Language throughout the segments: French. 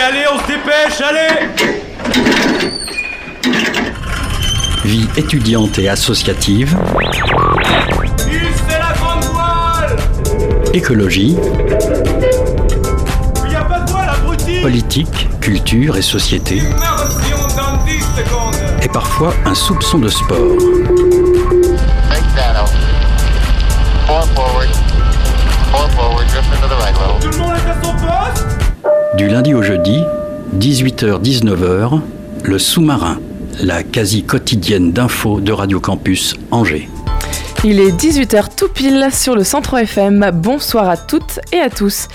Allez, on se dépêche, allez. Vie étudiante et associative, c'est la grande voile. Écologie, Il y a pas de voile, abruti. Politique, culture et société, Immersion dans 10 secondes. Et parfois un soupçon de sport. Du lundi au jeudi, 18h-19h, le sous-marin, la quasi quotidienne d'infos de Radio Campus Angers. Il est 18h tout pile sur le 103 FM. Bonsoir à toutes et à tous.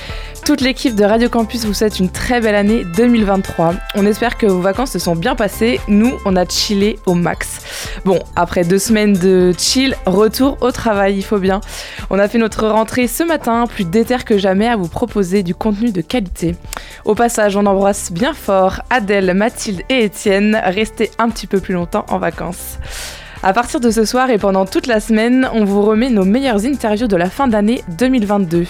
Toute l'équipe de Radio Campus vous souhaite une très belle année 2023. On espère que vos vacances se sont bien passées. Nous, on a chillé au max. Bon, après deux semaines de chill, retour au travail, il faut bien. On a fait notre rentrée ce matin, plus déter que jamais à vous proposer du contenu de qualité. Au passage, on embrasse bien fort Adèle, Mathilde et Étienne, restés un petit peu plus longtemps en vacances. À partir de ce soir et pendant toute la semaine, on vous remet nos meilleures interviews de la fin d'année 2022.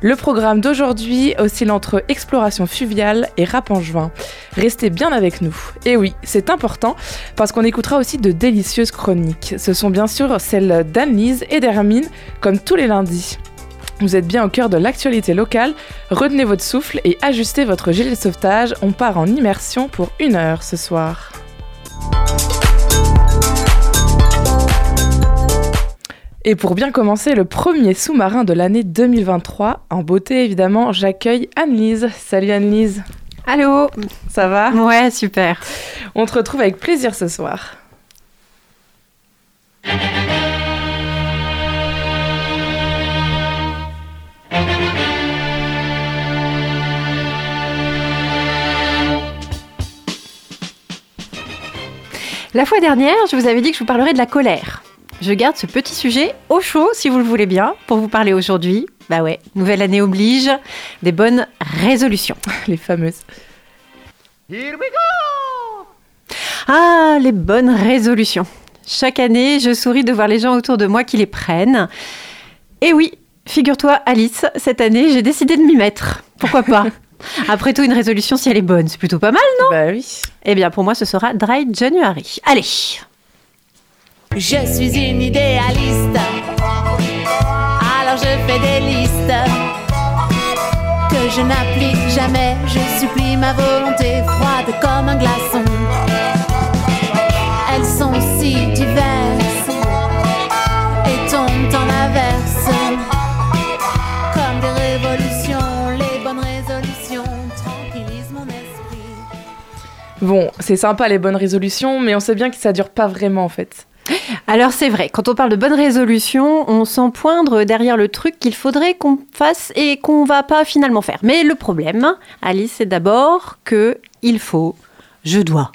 Le programme d'aujourd'hui oscille entre exploration fluviale et rap en juin. Restez bien avec nous. Et oui, c'est important parce qu'on écoutera aussi de délicieuses chroniques. Ce sont bien sûr celles d'Anne-Lise et d'Hermine, comme tous les lundis. Vous êtes bien au cœur de l'actualité locale, retenez votre souffle et ajustez votre gilet de sauvetage. On part en immersion pour une heure ce soir. Et pour bien commencer, le premier sous-marin de l'année 2023, en beauté évidemment, j'accueille Anne-Lise. Salut Anne-Lise, Allô ça va? Ouais, super. On te retrouve avec plaisir ce soir. La fois dernière, je vous avais dit que je vous parlerais de la colère. Je garde ce petit sujet au chaud, si vous le voulez bien, pour vous parler aujourd'hui. Bah ouais, nouvelle année oblige, des bonnes résolutions. Les fameuses. Ah, les bonnes résolutions. Chaque année, je souris de voir les gens autour de moi qui les prennent. Et oui, figure-toi, Alice, cette année, j'ai décidé de m'y mettre. Pourquoi pas? Après tout, une résolution, si elle est bonne, c'est plutôt pas mal, non? Bah oui. Eh bien, pour moi, ce sera Dry January. Allez Je suis une idéaliste. Alors je fais des listes que je n'applique jamais. Je supplie ma volonté froide comme un glaçon. Elles sont si diverses et tombent en averse. Comme des révolutions, les bonnes résolutions tranquillisent mon esprit. Bon, c'est sympa les bonnes résolutions, mais on sait bien que ça dure pas vraiment en fait. Alors c'est vrai, quand on parle de bonnes résolutions, on sent poindre derrière le truc qu'il faudrait qu'on fasse et qu'on va pas finalement faire. Mais le problème, Alice, c'est d'abord que il faut, je dois.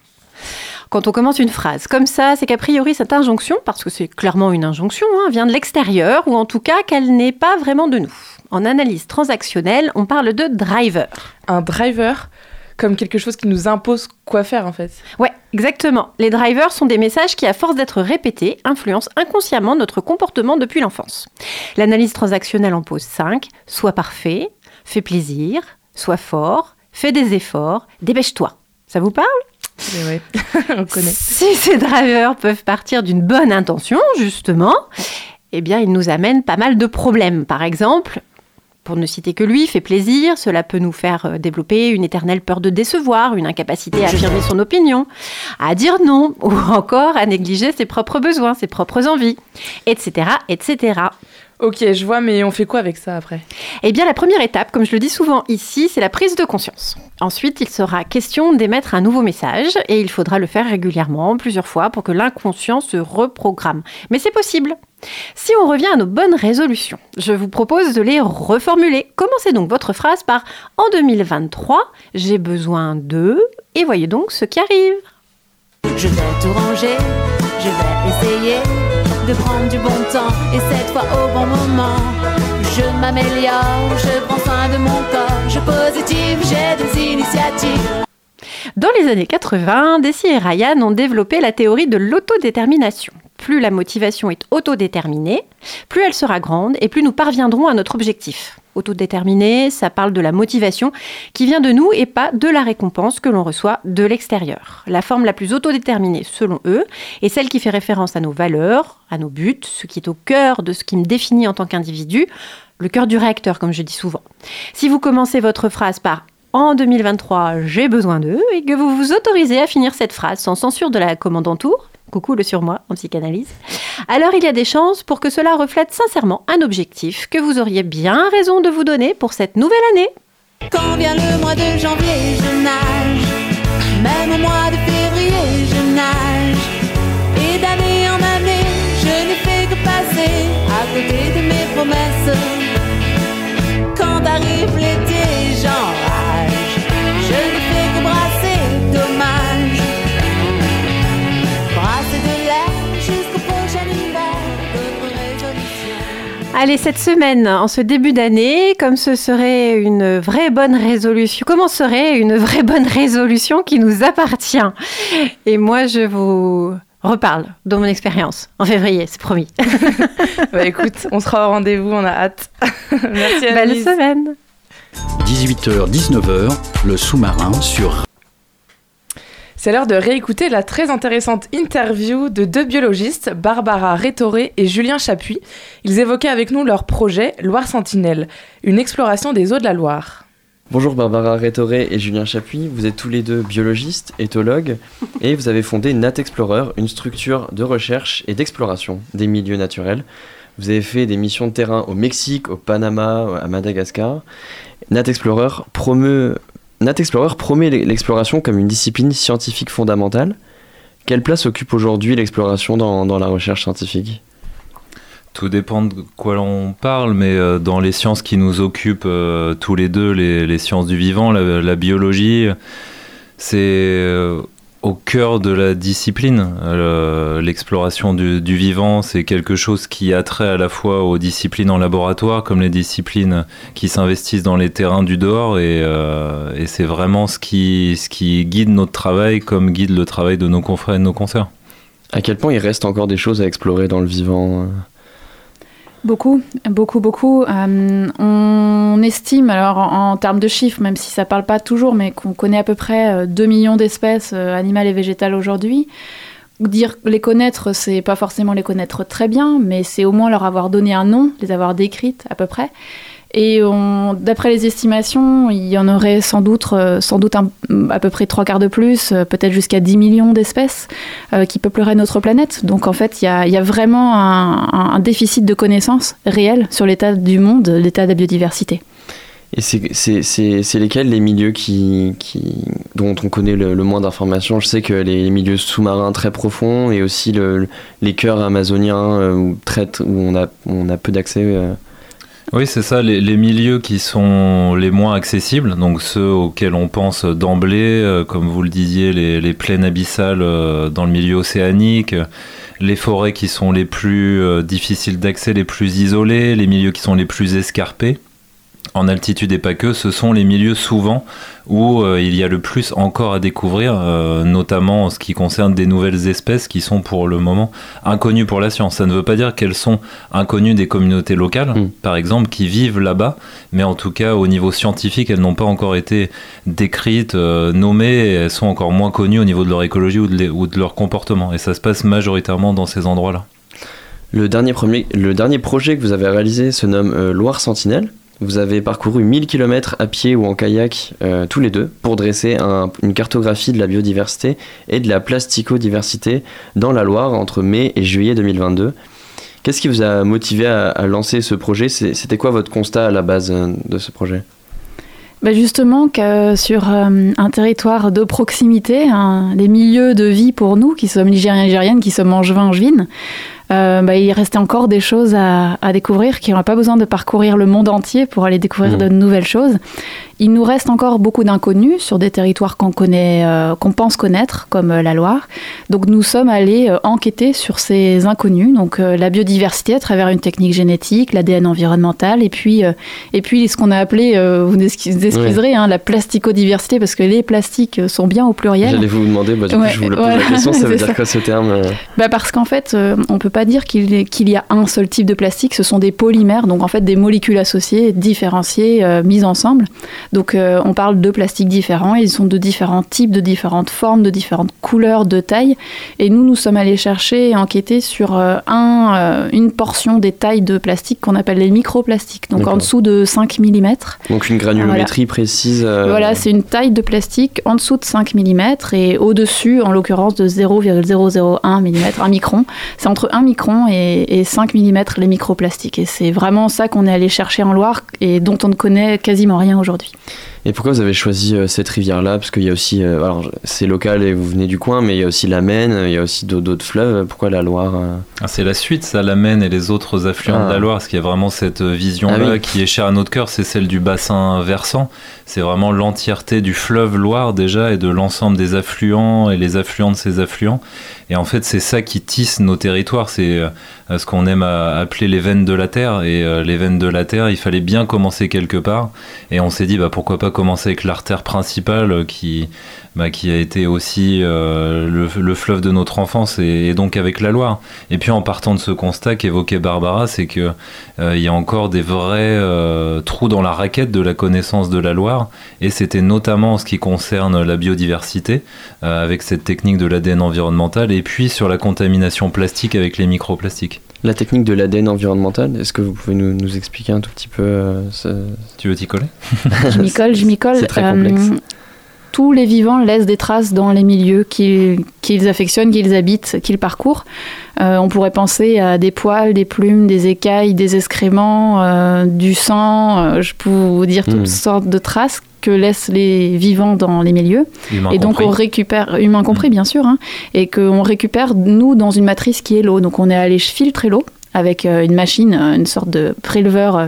Quand on commence une phrase comme ça, c'est qu'a priori cette injonction, parce que c'est clairement une injonction, hein, vient de l'extérieur, ou en tout cas qu'elle n'est pas vraiment de nous. En analyse transactionnelle, on parle de driver. Un driver comme quelque chose qui nous impose quoi faire en fait. Ouais, exactement. Les drivers sont des messages qui, à force d'être répétés, influencent inconsciemment notre comportement depuis l'enfance. L'analyse transactionnelle en pose 5. Sois parfait, fais plaisir, sois fort, fais des efforts, dépêche-toi. Ça vous parle? Mais ouais, on connaît. Si ces drivers peuvent partir d'une bonne intention, justement, eh bien, ils nous amènent pas mal de problèmes. Par exemple, pour ne citer que lui, fait plaisir, cela peut nous faire euh, développer une éternelle peur de décevoir, une incapacité à affirmer son opinion, à dire non, ou encore à négliger ses propres besoins, ses propres envies, etc., etc. Ok, je vois, mais on fait quoi avec ça après? Eh bien, la première étape, comme je le dis souvent ici, c'est la prise de conscience. Ensuite, il sera question d'émettre un nouveau message et il faudra le faire régulièrement, plusieurs fois, pour que l'inconscient se reprogramme. Mais c'est possible. Si on revient à nos bonnes résolutions, je vous propose de les reformuler. Commencez donc votre phrase par En 2023, j'ai besoin de... Et voyez donc ce qui arrive. Je vais tout ranger, je vais essayer Dans les années 80, Desi et Ryan ont développé la théorie de l'autodétermination. Plus la motivation est autodéterminée, plus elle sera grande et plus nous parviendrons à notre objectif. Autodéterminé, ça parle de la motivation qui vient de nous et pas de la récompense que l'on reçoit de l'extérieur. La forme la plus autodéterminée, selon eux, est celle qui fait référence à nos valeurs, à nos buts, ce qui est au cœur de ce qui me définit en tant qu'individu, le cœur du réacteur, comme je dis souvent. Si vous commencez votre phrase par en 2023, j'ai besoin d'eux, et que vous vous autorisez à finir cette phrase sans censure de la commandant tour, coucou le surmoi en psychanalyse, alors il y a des chances pour que cela reflète sincèrement un objectif que vous auriez bien raison de vous donner pour cette nouvelle année. Quand vient le mois de janvier, je nage. Même au mois de Allez, cette semaine, en ce début d'année, comme ce serait une vraie bonne résolution, comment serait une vraie bonne résolution qui nous appartient? Et moi, je vous reparle de mon expérience en février, c'est promis. Bah écoute, on sera au rendez-vous, on a hâte. Merci Belle semaine 18h-19h, le sous-marin sur C'est l'heure de réécouter la très intéressante interview de deux biologistes, Barbara Rétoré et Julien Chapuis. Ils évoquaient avec nous leur projet Loire Sentinelle, une exploration des eaux de la Loire. Bonjour Barbara Rétoré et Julien Chapuis, vous êtes tous les deux biologistes, éthologues, et vous avez fondé Nat Explorer, une structure de recherche et d'exploration des milieux naturels. Vous avez fait des missions de terrain au Mexique, au Panama, à Madagascar. Nat Explorer promeut, Nat Explorer promet l'exploration comme une discipline scientifique fondamentale. Quelle place occupe aujourd'hui l'exploration dans, la recherche scientifique? Tout dépend de quoi l'on parle, mais euh, dans les sciences qui nous occupent euh, tous les deux, les, sciences du vivant, la, la biologie, c'est euh, au cœur de la discipline. Euh, L'exploration du, vivant, c'est quelque chose qui a trait à la fois aux disciplines en laboratoire, comme les disciplines qui s'investissent dans les terrains du dehors, et, euh, c'est vraiment ce qui, guide notre travail, comme guide le travail de nos confrères et de nos concerts. À quel point il reste encore des choses à explorer dans le vivant euh? Beaucoup, beaucoup, beaucoup. Euh, on estime, alors en, termes de chiffres, même si ça parle pas toujours, mais qu'on connaît à peu près euh, 2 millions d'espèces euh, animales et végétales aujourd'hui. Dire les connaître, c'est pas forcément les connaître très bien, mais c'est au moins leur avoir donné un nom, les avoir décrites à peu près. Et d'après les estimations, il y en aurait sans doute, euh, sans doute à peu près trois quarts de plus, euh, peut-être jusqu'à 10 millions d'espèces euh, qui peupleraient notre planète. Donc en fait, il y a, vraiment un, déficit de connaissances réelles sur l'état du monde, l'état de la biodiversité. Et c'est- lesquels les milieux qui, dont on connaît le, moins d'informations? Je sais que les, milieux sous-marins très profonds et aussi le- les cœurs amazoniens où, on, a, peu d'accès. Oui, c'est ça, les, milieux qui sont les moins accessibles, donc ceux auxquels on pense d'emblée, euh, comme vous le disiez, les, plaines abyssales euh, dans le milieu océanique, les forêts qui sont les plus euh, difficiles d'accès, les plus isolées, les milieux qui sont les plus escarpés. En altitude et pas que, ce sont les milieux souvent où euh, il y a le plus encore à découvrir, euh, notamment en ce qui concerne des nouvelles espèces qui sont pour le moment inconnues pour la science. Ça ne veut pas dire qu'elles sont inconnues des communautés locales, Mm. par exemple, qui vivent là-bas, mais en tout cas au niveau scientifique, elles n'ont pas encore été décrites, euh, nommées, et elles sont encore moins connues au niveau de leur écologie ou de, les- ou de leur comportement. Et ça se passe majoritairement dans ces endroits-là. Le, dernier premier, le dernier projet que vous avez réalisé se nomme Loire Sentinelle. Vous avez parcouru 1000 km à pied ou en kayak, euh, tous les deux, pour dresser un- une cartographie de la biodiversité et de la plasticodiversité dans la Loire entre mai et juillet 2022. Qu'est-ce qui vous a motivé à, lancer ce projet? C'était quoi votre constat à la base euh, de ce projet? Bah justement, que sur euh, un territoire de proximité, un- des milieux de vie pour nous, qui sommes Nigériens et Nigériennes, qui sommes angevins, angevines, euh, bah, il restait encore des choses à, à découvrir, qui n'ont pas besoin de parcourir le monde entier pour aller découvrir Mhm. de nouvelles choses. Il nous reste encore beaucoup d'inconnus sur des territoires qu'on connaît, euh, qu'on pense connaître, comme euh, la Loire. Donc nous sommes allés enquêter sur ces inconnus, donc euh, la biodiversité à travers une technique génétique, l'ADN environnemental, et puis et puis ce qu'on a appelé, vous excuserez, hein, la plasticodiversité, parce que les plastiques sont bien au pluriel. J'allais vous demander, bah, du Ouais, coup je vous le pose voilà, la question, ça veut dire ça. quoi ce terme Bah parce qu'en fait, on peut pas pas dire qu'il y a un seul type de plastique, ce sont des polymères, donc en fait des molécules associées, différenciées, euh, mises ensemble. Donc euh, on parle de plastiques différents, ils sont de différents types, de différentes formes, de différentes couleurs, de tailles. Et nous, nous sommes allés chercher et enquêter sur euh, un, une portion des tailles de plastique qu'on appelle les microplastiques, donc en dessous de 5 mm. Donc une granulométrie précise. Voilà, c'est une taille de plastique en dessous de 5 mm et au-dessus, en l'occurrence, de 0,001 mm, un micron. C'est entre 1 micron et, et 5 mm les microplastiques. Et c'est vraiment ça qu'on est allé chercher en Loire et dont on ne connaît quasiment rien aujourd'hui. Et pourquoi vous avez choisi euh, cette rivière-là? Parce qu'il y a aussi, euh, alors c'est local et vous venez du coin, mais il y a aussi la Maine, il y a aussi d'autres fleuves. Pourquoi la Loire euh? Ah, c'est la suite, ça, la Maine et les autres affluents Ah. de la Loire, parce qu'il y a vraiment cette vision-là Ah oui. qui est chère à notre cœur, c'est celle du bassin versant. C'est vraiment l'entièreté du fleuve Loire déjà et de l'ensemble des affluents et les affluents de ces affluents. Et en fait, c'est ça qui tisse nos territoires, c'est euh, ce qu'on aime à appeler les veines de la terre. Et euh, les veines de la terre, il fallait bien commencer quelque part. Et on s'est dit, bah, pourquoi pas commencer avec l'artère principale euh, qui, bah, qui a été aussi euh, le, le fleuve de notre enfance et, donc avec la Loire. Et puis en partant de ce constat qu'évoquait Barbara, c'est que il y a encore des vrais trous dans la raquette de la connaissance de la Loire, et c'était notamment en ce qui concerne la biodiversité, avec cette technique de l'ADN environnemental, et puis sur la contamination plastique avec les microplastiques. La technique de l'ADN environnemental, est-ce que vous pouvez nous, nous expliquer un tout petit peu euh, ce- Tu veux t'y coller? Je m'y colle, je m'y colle. C'est très Euh, complexe. tous les vivants laissent des traces dans les milieux qu'ils qu'ils affectionnent, qu'ils habitent, qu'ils parcourent. Euh, on pourrait penser à des poils, des plumes, des écailles, des excréments, euh, du sang. euh, je peux vous dire toutes Mm. sortes de traces que laissent les vivants dans les milieux. Humain et donc compris. on récupère, humain compris bien sûr, hein, et qu'on récupère nous dans une matrice qui est l'eau. Donc on est allé filtrer l'eau avec euh, une machine, euh, une sorte de préleveur euh.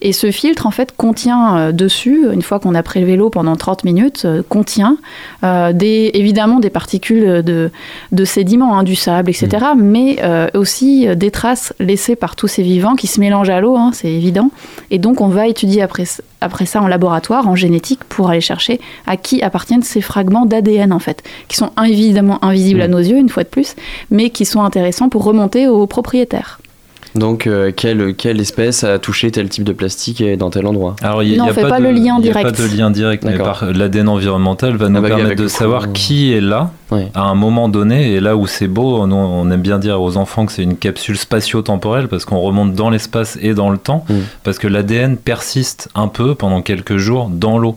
Et ce filtre, en fait, contient dessus, une fois qu'on a prélevé l'eau pendant 30 minutes, contient euh, des, évidemment des particules de, de sédiments, hein, du sable, etc., mais euh, aussi des traces laissées par tous ces vivants qui se mélangent à l'eau, hein, c'est évident. Et donc, on va étudier après, après ça en laboratoire, en génétique, pour aller chercher à qui appartiennent ces fragments d'ADN, en fait, qui sont évidemment invisibles à nos yeux, une fois de plus, mais qui sont intéressants pour remonter aux propriétaires. Donc, euh, quelle, quelle espèce a touché tel type de plastique et dans tel endroit Alors, il y a- Non, il y a on fait pas pas de- le lien il y a pas direct. de lien direct, mais par l'ADN environnemental va nous bah, permettre de savoir qui est là Ouais. à un moment donné. Et là où c'est beau, nous, on aime bien dire aux enfants que c'est une capsule spatio-temporelle parce qu'on remonte dans l'espace et dans le temps, Mm. parce que l'ADN persiste un peu pendant quelques jours dans l'eau.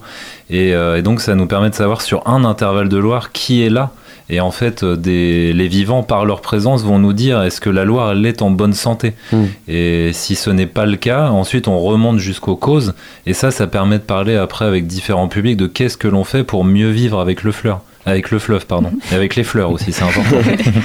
Et, euh, et donc, ça nous permet de savoir sur un intervalle de Loire qui est là. Et en fait, euh, des, les vivants, par leur présence, vont nous dire est-ce que la Loire, elle est en bonne santé Mm. Et si ce n'est pas le cas, ensuite on remonte jusqu'aux causes. Et ça, ça permet de parler après avec différents publics de qu'est-ce que l'on fait pour mieux vivre avec le fleur. Avec le fleuve, pardon. Et avec les fleurs aussi, c'est important.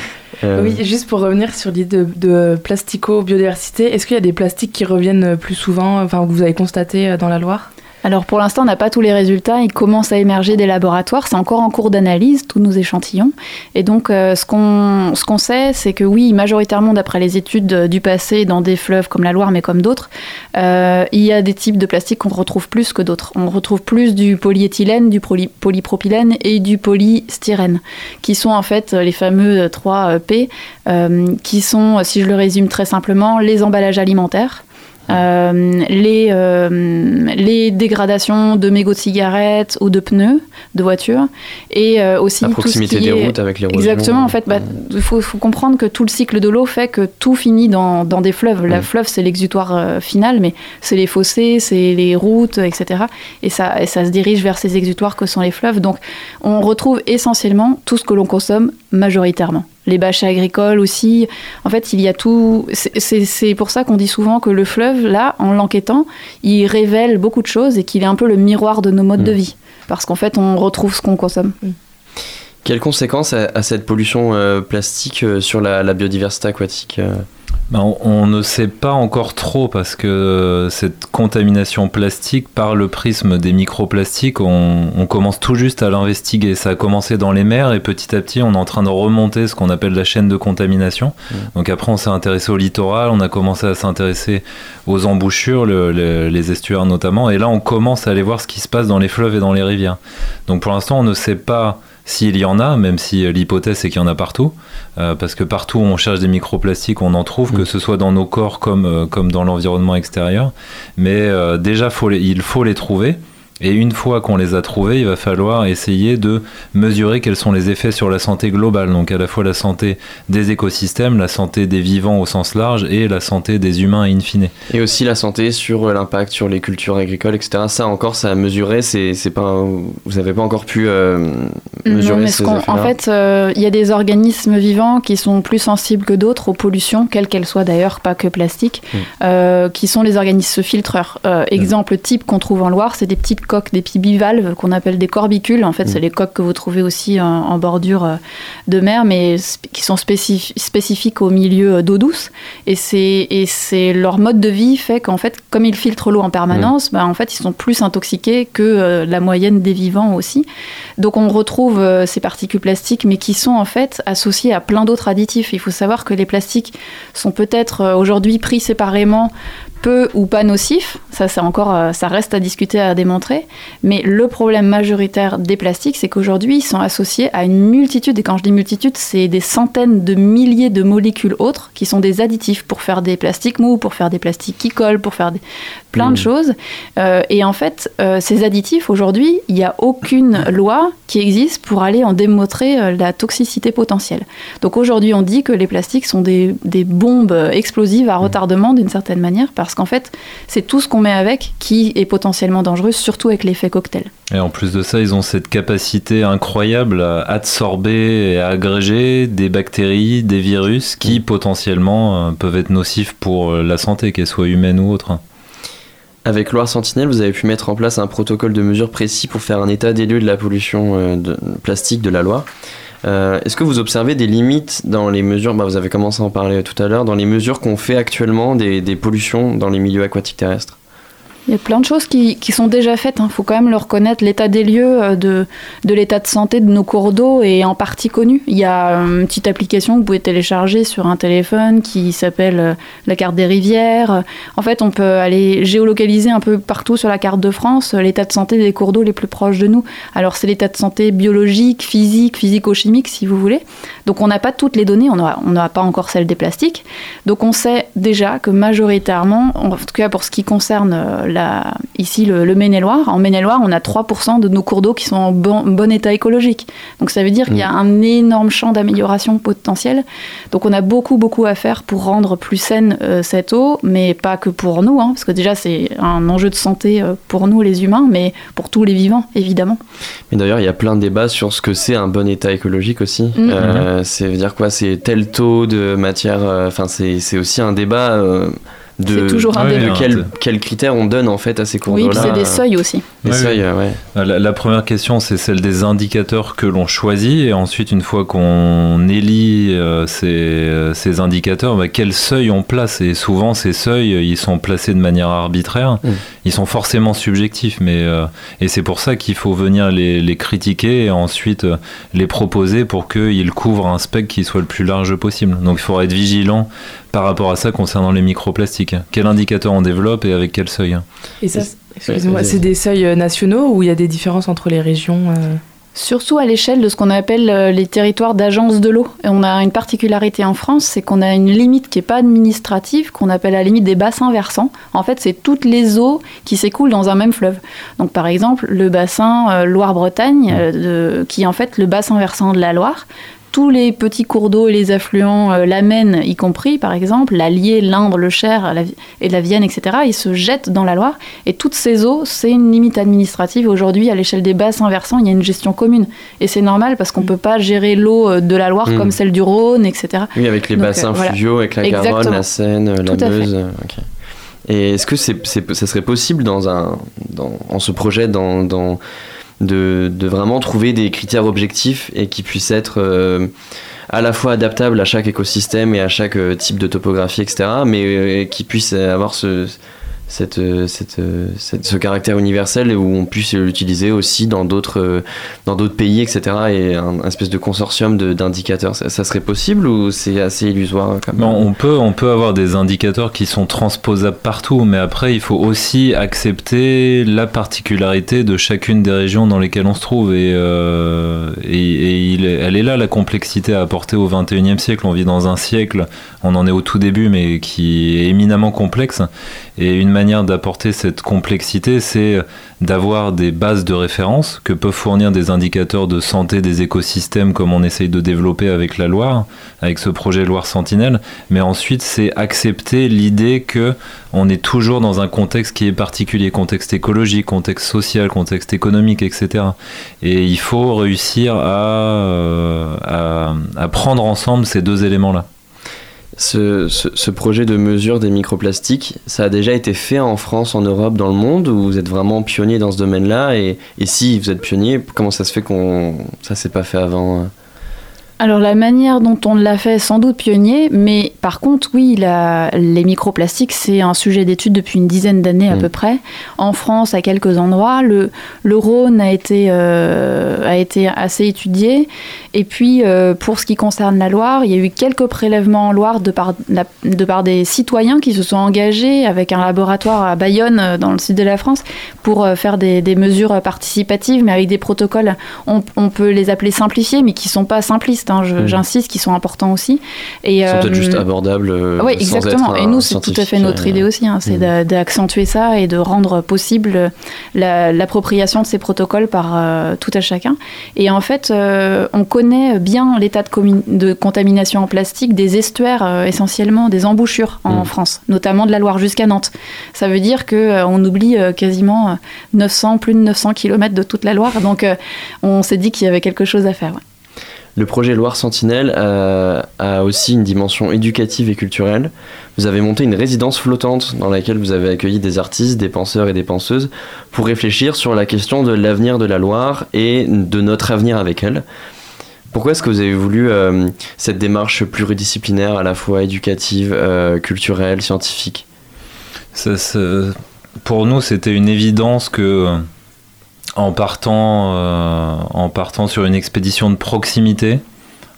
Euh, Oui, juste pour revenir sur l'idée de, de plastico-biodiversité, est-ce qu'il y a des plastiques qui reviennent plus souvent, enfin que vous avez constaté euh, dans la Loire? Alors pour l'instant, on n'a pas tous les résultats. Ils commencent à émerger des laboratoires. C'est encore en cours d'analyse, tous nos échantillons. Et donc, euh, ce qu'on ce sait, c'est que oui, majoritairement, d'après les études du passé, dans des fleuves comme la Loire, mais comme d'autres, euh, il y a des types de plastiques qu'on retrouve plus que d'autres. On retrouve plus du polyéthylène, du poly- polypropylène et du polystyrène, qui sont en fait les fameux 3 P, euh, qui sont, si je le résume très simplement, les emballages alimentaires. Euh, les, euh, les dégradations de mégots de cigarettes ou de pneus de voitures et euh, aussi à tout ce proximité qui des est... routes avec les Exactement, en fait, bah, il faut, faut comprendre que tout le cycle de l'eau fait que tout finit dans, dans des fleuves. La Mm. fleuve, c'est l'exutoire final, mais c'est les fossés, c'est les routes, etc. Et ça, et ça se dirige vers ces exutoires que sont les fleuves. Donc, on retrouve essentiellement tout ce que l'on consomme majoritairement. Les bâches agricoles aussi. En fait, il y a tout. c'est- pour ça qu'on dit souvent que le fleuve, là, en l'enquêtant, il révèle beaucoup de choses et qu'il est un peu le miroir de nos modes Mm. de vie. Parce qu'en fait, on retrouve ce qu'on consomme. Quelles conséquences a, a cette pollution euh, plastique euh, sur la, la biodiversité aquatique euh? Ben, on, on ne sait pas encore trop parce que euh, cette contamination plastique, par le prisme des microplastiques, on, on commence tout juste à l'investiguer. Ça a commencé dans les mers et petit à petit, on est en train de remonter ce qu'on appelle la chaîne de contamination. Donc après, on s'est intéressé au littoral, on a commencé à s'intéresser aux embouchures, le- le- les estuaires notamment, et là, on commence à aller voir ce qui se passe dans les fleuves et dans les rivières. Donc pour l'instant, on ne sait pas s'il y en a, même si l'hypothèse c'est qu'il y en a partout, euh, parce que partout où on cherche des microplastiques, on en trouve, que ce soit dans nos corps comme, euh, comme dans l'environnement extérieur. Mais euh, déjà, faut les- il faut les trouver. Et une fois qu'on les a trouvés, il va falloir essayer de mesurer quels sont les effets sur la santé globale. Donc à la fois la santé des écosystèmes, la santé des vivants au sens large et la santé des humains in fine. Et aussi la santé sur euh, l'impact sur les cultures agricoles, etc. Ça encore, ça a mesuré, c'est c'est pas, vous n'avez pas encore pu euh, mesurer Non, mais ces ce qu'on- en fait, euh, il y a des organismes vivants qui sont plus sensibles que d'autres aux pollutions, quelles qu'elles soient d'ailleurs, pas que plastique, Mm. euh, qui sont les organismes filtreurs. Euh, exemple type qu'on trouve en Loire, c'est des petites coques, des petits bivalves qu'on appelle des corbicules. En fait, Mm. c'est les coques que vous trouvez aussi en, en bordure euh, de mer, mais qui sont spécif- spécifiques au milieu euh, d'eau douce. Et c'est leur mode de vie fait qu'en fait, comme ils filtrent l'eau en permanence, bah, en fait, ils sont plus intoxiqués que euh, la moyenne des vivants aussi. Donc on retrouve euh, ces particules plastiques, mais qui sont en fait associées à plein d'autres additifs. Il faut savoir que les plastiques sont peut-être euh, aujourd'hui pris séparément peu ou pas nocifs. Ça, c'est encore, euh, ça reste à discuter, à démontrer. Mais le problème majoritaire des plastiques, c'est qu'aujourd'hui, ils sont associés à une multitude, et quand je dis multitude, c'est des centaines de milliers de molécules autres qui sont des additifs pour faire des plastiques mous, pour faire des plastiques qui collent, pour faire des... plein de Mhm. choses. Euh, et en fait, euh, ces additifs, aujourd'hui, il n'y a aucune loi qui existe pour aller en démontrer euh, la toxicité potentielle. Donc aujourd'hui, on dit que les plastiques sont des, des bombes explosives à retardement d'une certaine manière, parce qu'en fait, c'est tout ce qu'on met avec qui est potentiellement dangereux, surtout avec l'effet cocktail. Et en plus de ça, ils ont cette capacité incroyable à absorber et à agréger des bactéries, des virus qui potentiellement euh, peuvent être nocifs pour euh, la santé, qu'elle soit humaine ou autre. Avec Loire Sentinelle, vous avez pu mettre en place un protocole de mesure précis pour faire un état des lieux de la pollution euh, de- plastique de la Loire. Euh, Est-ce que vous observez des limites dans les mesures, bah, vous avez commencé à en parler tout à l'heure, dans les mesures qu'on fait actuellement des, des pollutions dans les milieux aquatiques terrestres? Il y a plein de choses qui, sont déjà faites. Il faut quand même le reconnaître. L'état des lieux euh, de, l'état de santé de nos cours d'eau est en partie connu. Il y a euh, une petite application que vous pouvez télécharger sur un téléphone qui s'appelle euh, la carte des rivières. En fait, on peut aller géolocaliser un peu partout sur la carte de France l'état de santé des cours d'eau les plus proches de nous. Alors, c'est l'état de santé biologique, physique, physico-chimique, si vous voulez. Donc, on n'a pas toutes les données. On n'a pas encore celles des plastiques. Donc, on sait déjà que majoritairement, en tout cas pour ce qui concerne la, ici le, le Maine-et-Loire, en Maine-et-Loire, on a 3% de nos cours d'eau qui sont en bon, bon état écologique. Donc ça veut dire qu'il y a un énorme champ d'amélioration potentiel. Donc on a beaucoup, beaucoup à faire pour rendre plus saine euh, cette eau, mais pas que pour nous, hein, parce que déjà c'est un enjeu de santé euh, pour nous les humains, mais pour tous les vivants, évidemment. Mais d'ailleurs, il y a plein de débats sur ce que c'est un bon état écologique aussi. Euh, c'est veut dire quoi? C'est tel taux de matière. Enfin, c'est aussi un débat. De, C'est toujours un débat. de quel, quel critère on donne en fait à ces cours Oui, c'est des seuils aussi. Des Ouais, seuils, euh, ouais. La, la première question, c'est celle des indicateurs que l'on choisit. Et ensuite, une fois qu'on élit euh, ces, euh, ces indicateurs, bah, quel seuil on place? Et souvent, ces seuils, ils sont placés de manière arbitraire. Mm. Ils sont forcément subjectifs. Mais, euh, et c'est pour ça qu'il faut venir les, les critiquer et ensuite euh, les proposer pour qu'ils couvrent un spectre qui soit le plus large possible. Donc, il faudra être vigilant par rapport à ça concernant les microplastiques. Quel indicateur on développe et avec quel seuil Et ça, excusez-moi, c'est des seuils euh, nationaux ou il y a des différences entre les régions euh Surtout à l'échelle de ce qu'on appelle euh, les territoires d'agence de l'eau. Et on a une particularité en France, c'est qu'on a une limite qui n'est pas administrative, qu'on appelle la limite des bassins versants. En fait, c'est toutes les eaux qui s'écoulent dans un même fleuve. Donc par exemple, le bassin euh, Loire-Bretagne, euh, de- qui est en fait le bassin versant de la Loire, tous les petits cours d'eau et les affluents, euh, la Maine y compris par exemple, l'Allier, l'Indre, le Cher la- et la Vienne, etc., ils se jettent dans la Loire. Et toutes ces eaux, c'est une limite administrative. Aujourd'hui, à l'échelle des bassins versants, il y a une gestion commune. Et c'est normal parce qu'on ne peut pas gérer l'eau euh, de la Loire Mm. comme celle du Rhône, etc. Oui, avec les Donc, bassins euh, voilà. fluviaux, avec la Garonne, Exactement. la Seine, la. Meuse. euh. Et est-ce que c'est, c'est- ça serait possible dans un, dans, en ce projet dans, dans, de, vraiment trouver des critères objectifs et qui puissent être euh, à la fois adaptables à chaque écosystème et à chaque euh, type de topographie, etc., mais euh, qui puissent avoir ce, cette, euh, cette, euh, cette- ce caractère universel et où on puisse l'utiliser aussi dans d'autres euh, dans d'autres pays, etc. Et un, un espèce de consortium de- d'indicateurs. Ça, ça serait possible ou c'est assez illusoire quand même Non, on peut, on peut avoir des indicateurs qui sont transposables partout, mais après, il faut aussi accepter la particularité de chacune des régions dans lesquelles on se trouve. Et, euh, et, et il est- elle est là, la complexité à apporter au 21e siècle. On vit dans un siècle, on en est au tout début, mais qui est éminemment complexe. Et une manière d'apporter cette complexité, c'est d'avoir des bases de référence que peuvent fournir des indicateurs de santé des écosystèmes comme on essaye de développer avec la Loire, avec ce projet Loire Sentinelle. Mais ensuite, c'est accepter l'idée que on est toujours dans un contexte qui est particulier, contexte écologique, contexte social, contexte économique, etc. Et il faut réussir à, euh, à, à prendre ensemble ces deux éléments-là. Ce, projet de mesure des microplastiques, ça a déjà été fait en France, en Europe, dans le monde, où vous êtes vraiment pionnier dans ce domaine-là? Et, et si vous êtes pionnier, comment ça se fait qu'on ça s'est pas fait avant euh? Alors la manière dont on l'a fait est sans doute pionnier, mais par contre oui, la- les microplastiques c'est un sujet d'étude depuis une dizaine d'années à Mm. peu près. En France, à quelques endroits, le, le Rhône a été, euh, a été assez étudié. Et puis euh, pour ce qui concerne la Loire, il y a eu quelques prélèvements en Loire de par, la- de par des citoyens qui se sont engagés avec un laboratoire à Bayonne euh, dans le sud de la France pour faire des, des mesures participatives, mais avec des protocoles, on, on peut les appeler simplifiés, mais qui sont pas simplistes. Hein. J'insiste, qui sont importants aussi. Et, Ils sont peut-être euh, juste abordables. euh, oui, exactement. être Et nous, c'est tout à fait notre euh, idée aussi. hein, c'est d'a- d'accentuer ça et de rendre possible la- l'appropriation de ces protocoles par euh, tout à chacun. Et en fait, euh, on connaît bien l'état de, contamination en plastique des estuaires, euh, essentiellement des embouchures en Mhm. France, notamment de la Loire jusqu'à Nantes. Ça veut dire qu'on oublie euh, quasiment euh, 900, plus de 900 km de toute la Loire. Donc, euh, on s'est dit qu'il y avait quelque chose à faire. ouais. Le projet Loire Sentinelle euh, a aussi une dimension éducative et culturelle. Vous avez monté une résidence flottante dans laquelle vous avez accueilli des artistes, des penseurs et des penseuses pour réfléchir sur la question de l'avenir de la Loire et de notre avenir avec elle. Pourquoi est-ce que vous avez voulu euh, cette démarche pluridisciplinaire, à la fois éducative, euh, culturelle, scientifique? Pour nous, c'était une évidence que en partant, euh, en partant sur une expédition de proximité,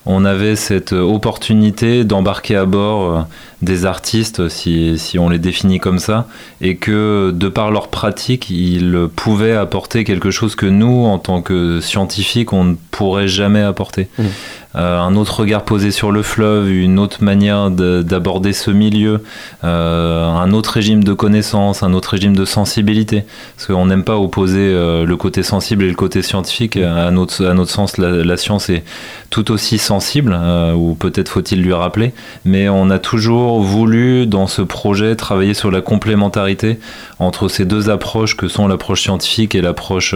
on avait cette opportunité d'embarquer à bord euh, des artistes, si, si on les définit comme ça, et que de par leur pratique, ils pouvaient apporter quelque chose que nous, en tant que scientifiques, on ne pourrait jamais apporter. Mmh. Euh, un autre regard posé sur le fleuve, une autre manière de- d'aborder ce milieu, euh, un autre régime de connaissance, un autre régime de sensibilité. Parce qu'on n'aime pas opposer euh, le côté sensible et le côté scientifique. À notre, à notre sens, la, la science est tout aussi sensible, ou peut-être faut-il lui rappeler, mais on a toujours voulu, dans ce projet, travailler sur la complémentarité entre ces deux approches que sont l'approche scientifique et l'approche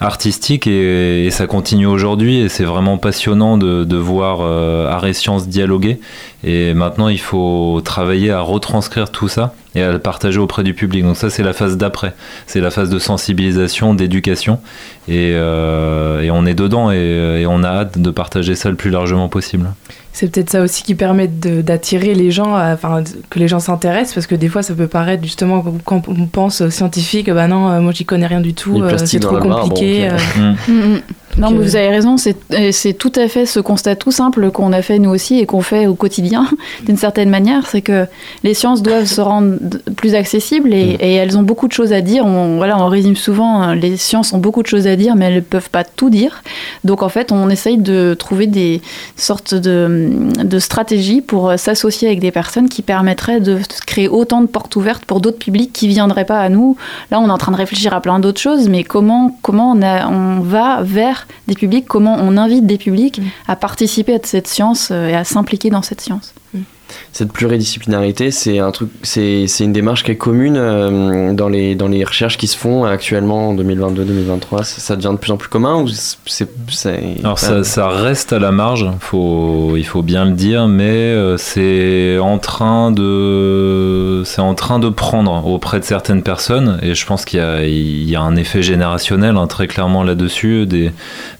artistique, et, et ça continue aujourd'hui, et c'est vraiment passionnant de, de voir euh, et sciences dialoguer. Et maintenant, il faut travailler à retranscrire tout ça et à le partager auprès du public. Donc ça, c'est la phase d'après. C'est la phase de sensibilisation, d'éducation. Et, euh, on est dedans et, et on a hâte de partager ça le plus largement possible. C'est peut-être ça aussi qui permet d'attirer les gens, à- enfin d- que les gens s'intéressent, parce que des fois ça peut paraître justement quand on pense aux scientifique, bah non, euh, moi j'y connais rien du tout, euh, c'est trop bon, compliqué. euh. Mm. Mm, mm. Non, mais vous avez raison, c'est tout à fait ce constat tout simple qu'on a fait nous aussi et qu'on fait au quotidien d'une certaine manière, c'est que les sciences doivent se rendre plus accessibles et, et elles ont beaucoup de choses à dire. On, voilà, on résume souvent, hein, les sciences ont beaucoup de choses à dire, mais elles ne peuvent pas tout dire. Donc en fait, on essaye de trouver des sortes de, de stratégies pour euh, s'associer avec des personnes qui permettraient de créer autant de portes ouvertes pour d'autres publics qui viendraient pas à nous. Là, on est en train de réfléchir à plein d'autres choses, mais comment, comment on, a- on va vers des publics, comment on invite des publics Mm. à participer à cette science euh, et à s'impliquer dans cette science. Cette pluridisciplinarité, c'est un truc, c'est c'est une démarche qui est commune euh, dans les dans les recherches qui se font actuellement en 2022-2023. Ça, ça devient de plus en plus commun ou c'est Alors ça, ça reste à la marge, faut, il faut bien le dire, mais euh, c'est en train de, c'est en train de prendre auprès de certaines personnes, et je pense qu'il y a, il y a un effet générationnel hein, très clairement là-dessus, des,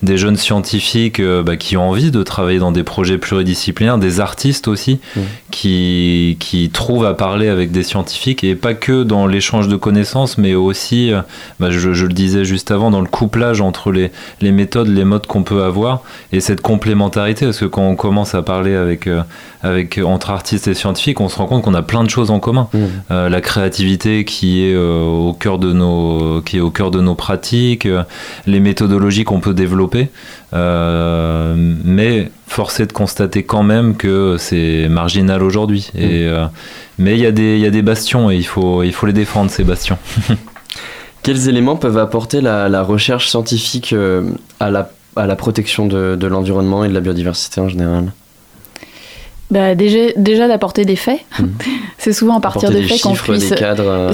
des jeunes scientifiques euh, bah, qui ont envie de travailler dans des projets pluridisciplinaires, des artistes aussi, Mm. Qui, qui trouvent à parler avec des scientifiques et pas que dans l'échange de connaissances, mais aussi, euh, bah, je, je le disais juste avant, dans le couplage entre les, les méthodes, les modes qu'on peut avoir et cette complémentarité. Parce que quand on commence à parler avec, euh, avec, entre artistes et scientifiques, on se rend compte qu'on a plein de choses en commun. Mmh. Euh, la créativité qui est, euh, au cœur de nos, qui est au cœur de nos pratiques, euh, les méthodologies qu'on peut développer. Euh, mais force est de constater quand même que c'est marginal aujourd'hui. Et, euh, mais il y, a des- il y a des bastions et il faut, il faut les défendre, ces bastions. Quels éléments peuvent apporter la, la recherche scientifique euh, à, la, à la protection de, de l'environnement et de la biodiversité en général? Bah, déjà, déjà d'apporter des faits. Mhm. C'est souvent à partir Apporter des des faits qu'on puisse. des cadres. euh,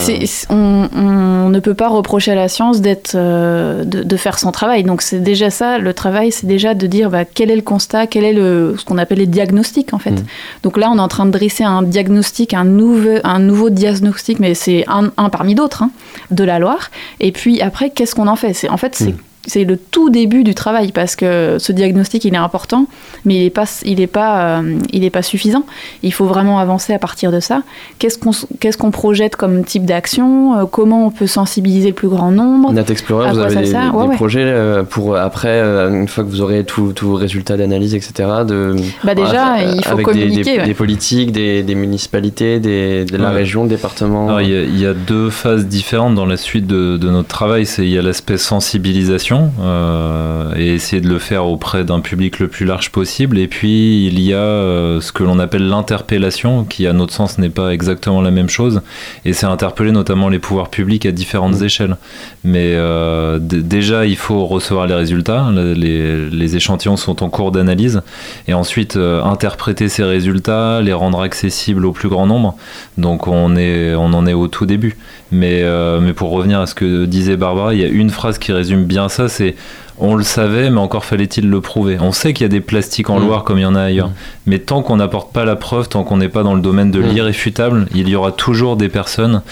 on, on ne peut pas reprocher à la science d'être, euh, de, de faire son travail. Donc c'est déjà ça, le travail, c'est déjà de dire bah, quel est le constat, quel est le, ce qu'on appelle les diagnostics en fait. Mhm. Donc là, on est en train de dresser un diagnostic, un nouveau, un nouveau diagnostic, mais c'est un, un parmi d'autres hein, de la Loire. Et puis après, qu'est-ce qu'on en fait? C'est en fait c'est Mhm. C'est le tout début du travail parce que ce diagnostic il est important, mais il n'est pas, il est pas, euh, il est pas suffisant. Il faut vraiment avancer à partir de ça. Qu'est-ce qu'on qu'est-ce qu'on projette comme type d'action Euh, Comment on peut sensibiliser le plus grand nombre? Nat Explorer, vous avez des, Ouais, des ouais. projets euh, pour après, une fois que vous aurez tous tous vos résultats d'analyse, etc., de, Bah déjà, Ouais, il faut avec des- communiquer. des, ouais. des politiques, des, des municipalités, des, de la Ouais. région, le département. Il, y y a deux phases différentes dans la suite de, de notre travail. C'est il y a l'aspect sensibilisation euh, et essayer de le faire auprès d'un public le plus large possible. Et puis il y a euh, ce que l'on appelle l'interpellation, qui à notre sens n'est pas exactement la même chose. Et c'est interpeller notamment les pouvoirs publics à différentes échelles. Mais euh, déjà, il faut recevoir les résultats. Les, les échantillons sont en cours d'analyse. Et ensuite, interpréter ces résultats, les rendre accessibles au plus grand nombre. Donc on, est, on en est au tout début. Mais, mais pour revenir à ce que disait Barbara, il y a une phrase qui résume bien ça, c'est on le savait, mais encore fallait-il le prouver. On sait qu'il y a des plastiques en Mm. Loire comme il y en a ailleurs. Mm. Mais tant qu'on n'apporte pas la preuve, tant qu'on n'est pas dans le domaine de Mm. l'irréfutable, il y aura toujours des personnes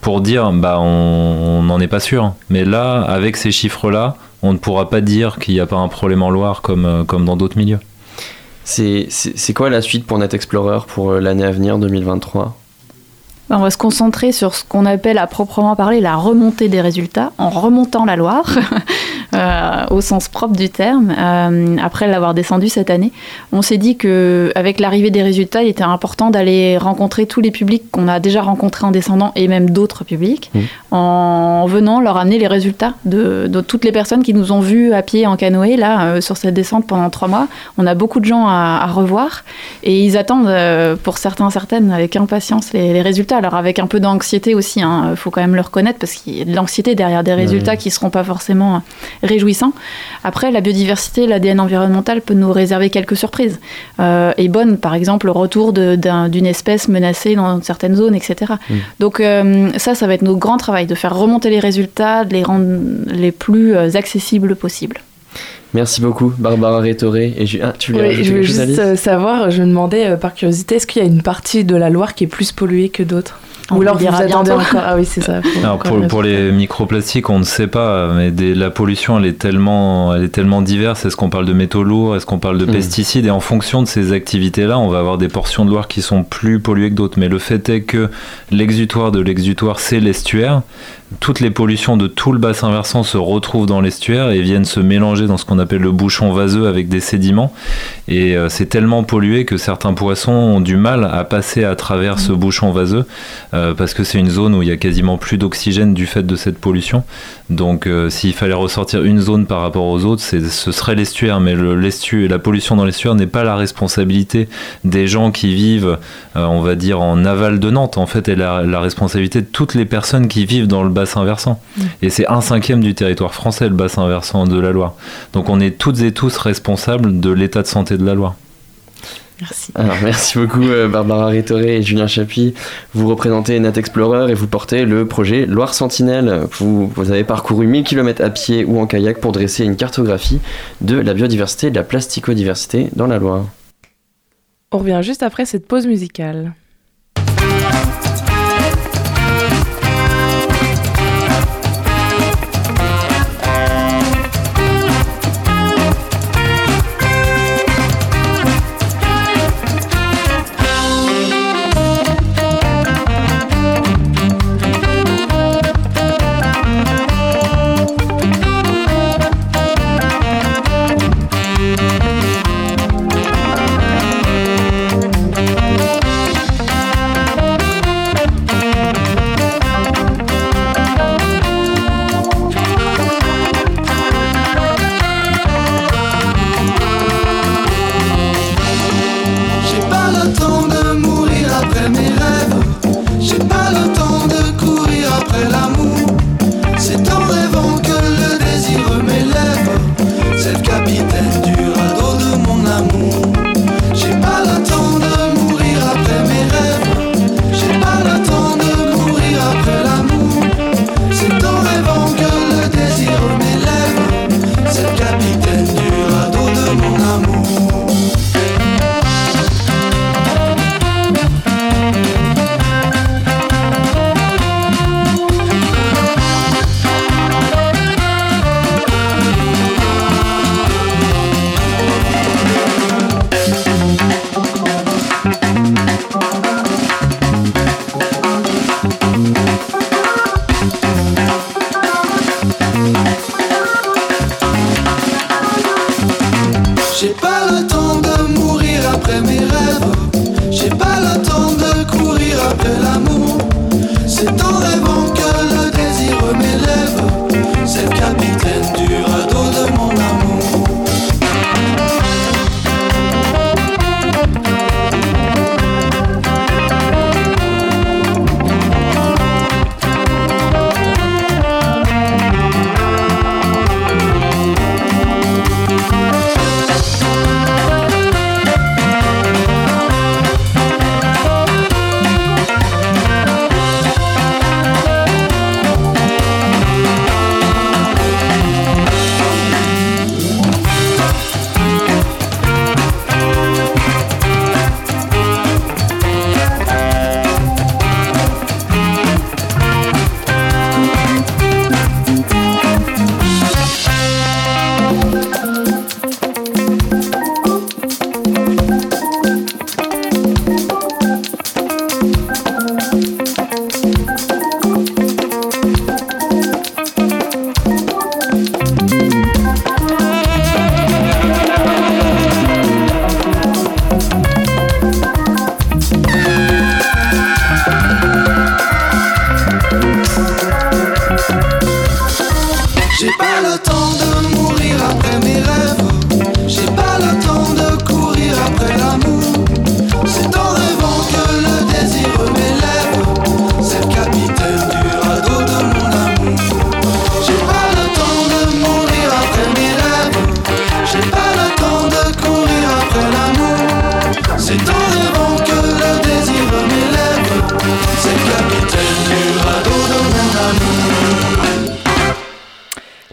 pour dire bah on n'en est pas sûr. Mais là, avec ces chiffres-là, on ne pourra pas dire qu'il n'y a pas un problème en Loire comme, euh, comme dans d'autres milieux. C'est quoi la suite pour Net Explorer pour euh, l'année à venir, 2023 Bah, On va se concentrer sur ce qu'on appelle à proprement parler la remontée des résultats, en remontant la Loire, euh, au sens propre du terme, euh, après l'avoir descendu cette année. On s'est dit que avec l'arrivée des résultats, il était important d'aller rencontrer tous les publics qu'on a déjà rencontrés en descendant et même d'autres publics, Mmh. en venant leur amener les résultats de, de toutes les personnes qui nous ont vus à pied en canoë là euh, sur cette descente pendant trois mois. On a beaucoup de gens à, à revoir et ils attendent pour certains certaines avec impatience les, les résultats. Alors avec un peu d'anxiété aussi, il faut quand même le reconnaître parce qu'il y a de l'anxiété derrière des résultats qui seront pas forcément euh, réjouissants. Après, la biodiversité, l'ADN environnemental peut nous réserver quelques surprises. Euh, et bonne, par exemple, le retour d'une espèce menacée dans certaines zones, etc. Donc euh, ça, ça va être notre grand travail, de faire remonter les résultats, de les rendre les plus accessibles possibles. Merci beaucoup, Barbara Rétoré. Et ah, tu voulais Oui, je juste euh, savoir, je me demandais euh, par curiosité, est-ce qu'il y a une partie de la Loire qui est plus polluée que d'autres Ou alors vous attendez encore Ah oui, c'est ça. Alors pour, le pour les microplastiques, on ne sait pas, mais des- la pollution, elle est tellement, elle est tellement diverse. Est-ce qu'on parle de métaux lourds? Est-ce qu'on parle de Mm. pesticides? Et en fonction de ces activités-là, on va avoir des portions de Loire qui sont plus polluées que d'autres. Mais le fait est que l'exutoire de l'exutoire, c'est l'estuaire. Toutes les pollutions de tout le bassin versant se retrouvent dans l'estuaire et viennent se mélanger dans ce qu'on appelle le bouchon vaseux avec des sédiments. Et euh, c'est tellement pollué que certains poissons ont du mal à passer à travers ce bouchon vaseux euh, parce que c'est une zone où il y a quasiment plus d'oxygène du fait de cette pollution. Donc euh, s'il fallait ressortir une zone par rapport aux autres, ce serait l'estuaire. Mais le, la pollution dans l'estuaire n'est pas la responsabilité des gens qui vivent, on va dire, en aval de Nantes. En fait, elle a la responsabilité de toutes les personnes qui vivent dans le bassin versant. Et c'est un cinquième du territoire français, le bassin versant de la Loire. Donc on est toutes et tous responsables de l'état de santé de la Loire. Merci. Alors, merci beaucoup euh, Barbara Rétoré et Julien Chapuis. Vous représentez Nat Explorer et vous portez le projet Loire Sentinelle. Vous, vous avez parcouru 1000 km à pied ou en kayak pour dresser une cartographie de la biodiversité et de la plasticodiversité dans la Loire. On revient juste après cette pause musicale.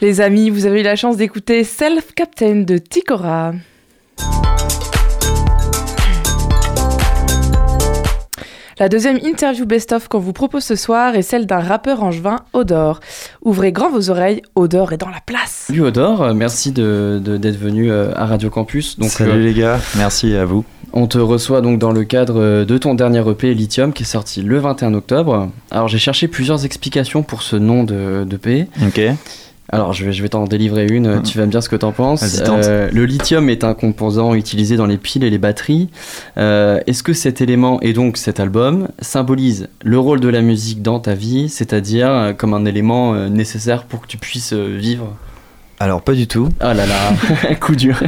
Les amis, vous avez eu la chance d'écouter Self Captain de Ticora. La deuxième interview best-of qu'on vous propose ce soir est celle d'un rappeur angevin, Odor. Ouvrez grand vos oreilles, Odor est dans la place. Salut Odor, euh, merci de, de- d'être venu euh, à Radio Campus. Donc, Salut euh, les gars, merci à vous. On te reçoit donc dans le cadre de ton dernier EP Lithium qui est sorti le 21 octobre. Alors j'ai cherché plusieurs explications pour ce nom de d'EP. Ok. Alors je vais, je vais t'en délivrer une, Mhm. tu vas me dire ce que t'en penses. Euh, le lithium est un composant utilisé dans les piles et les batteries. Euh, Est-ce que cet élément et donc cet album symbolise le rôle de la musique dans ta vie, c'est-à-dire euh, comme un élément euh, nécessaire pour que tu puisses vivre? Alors pas du tout. Ah là là, coup dur.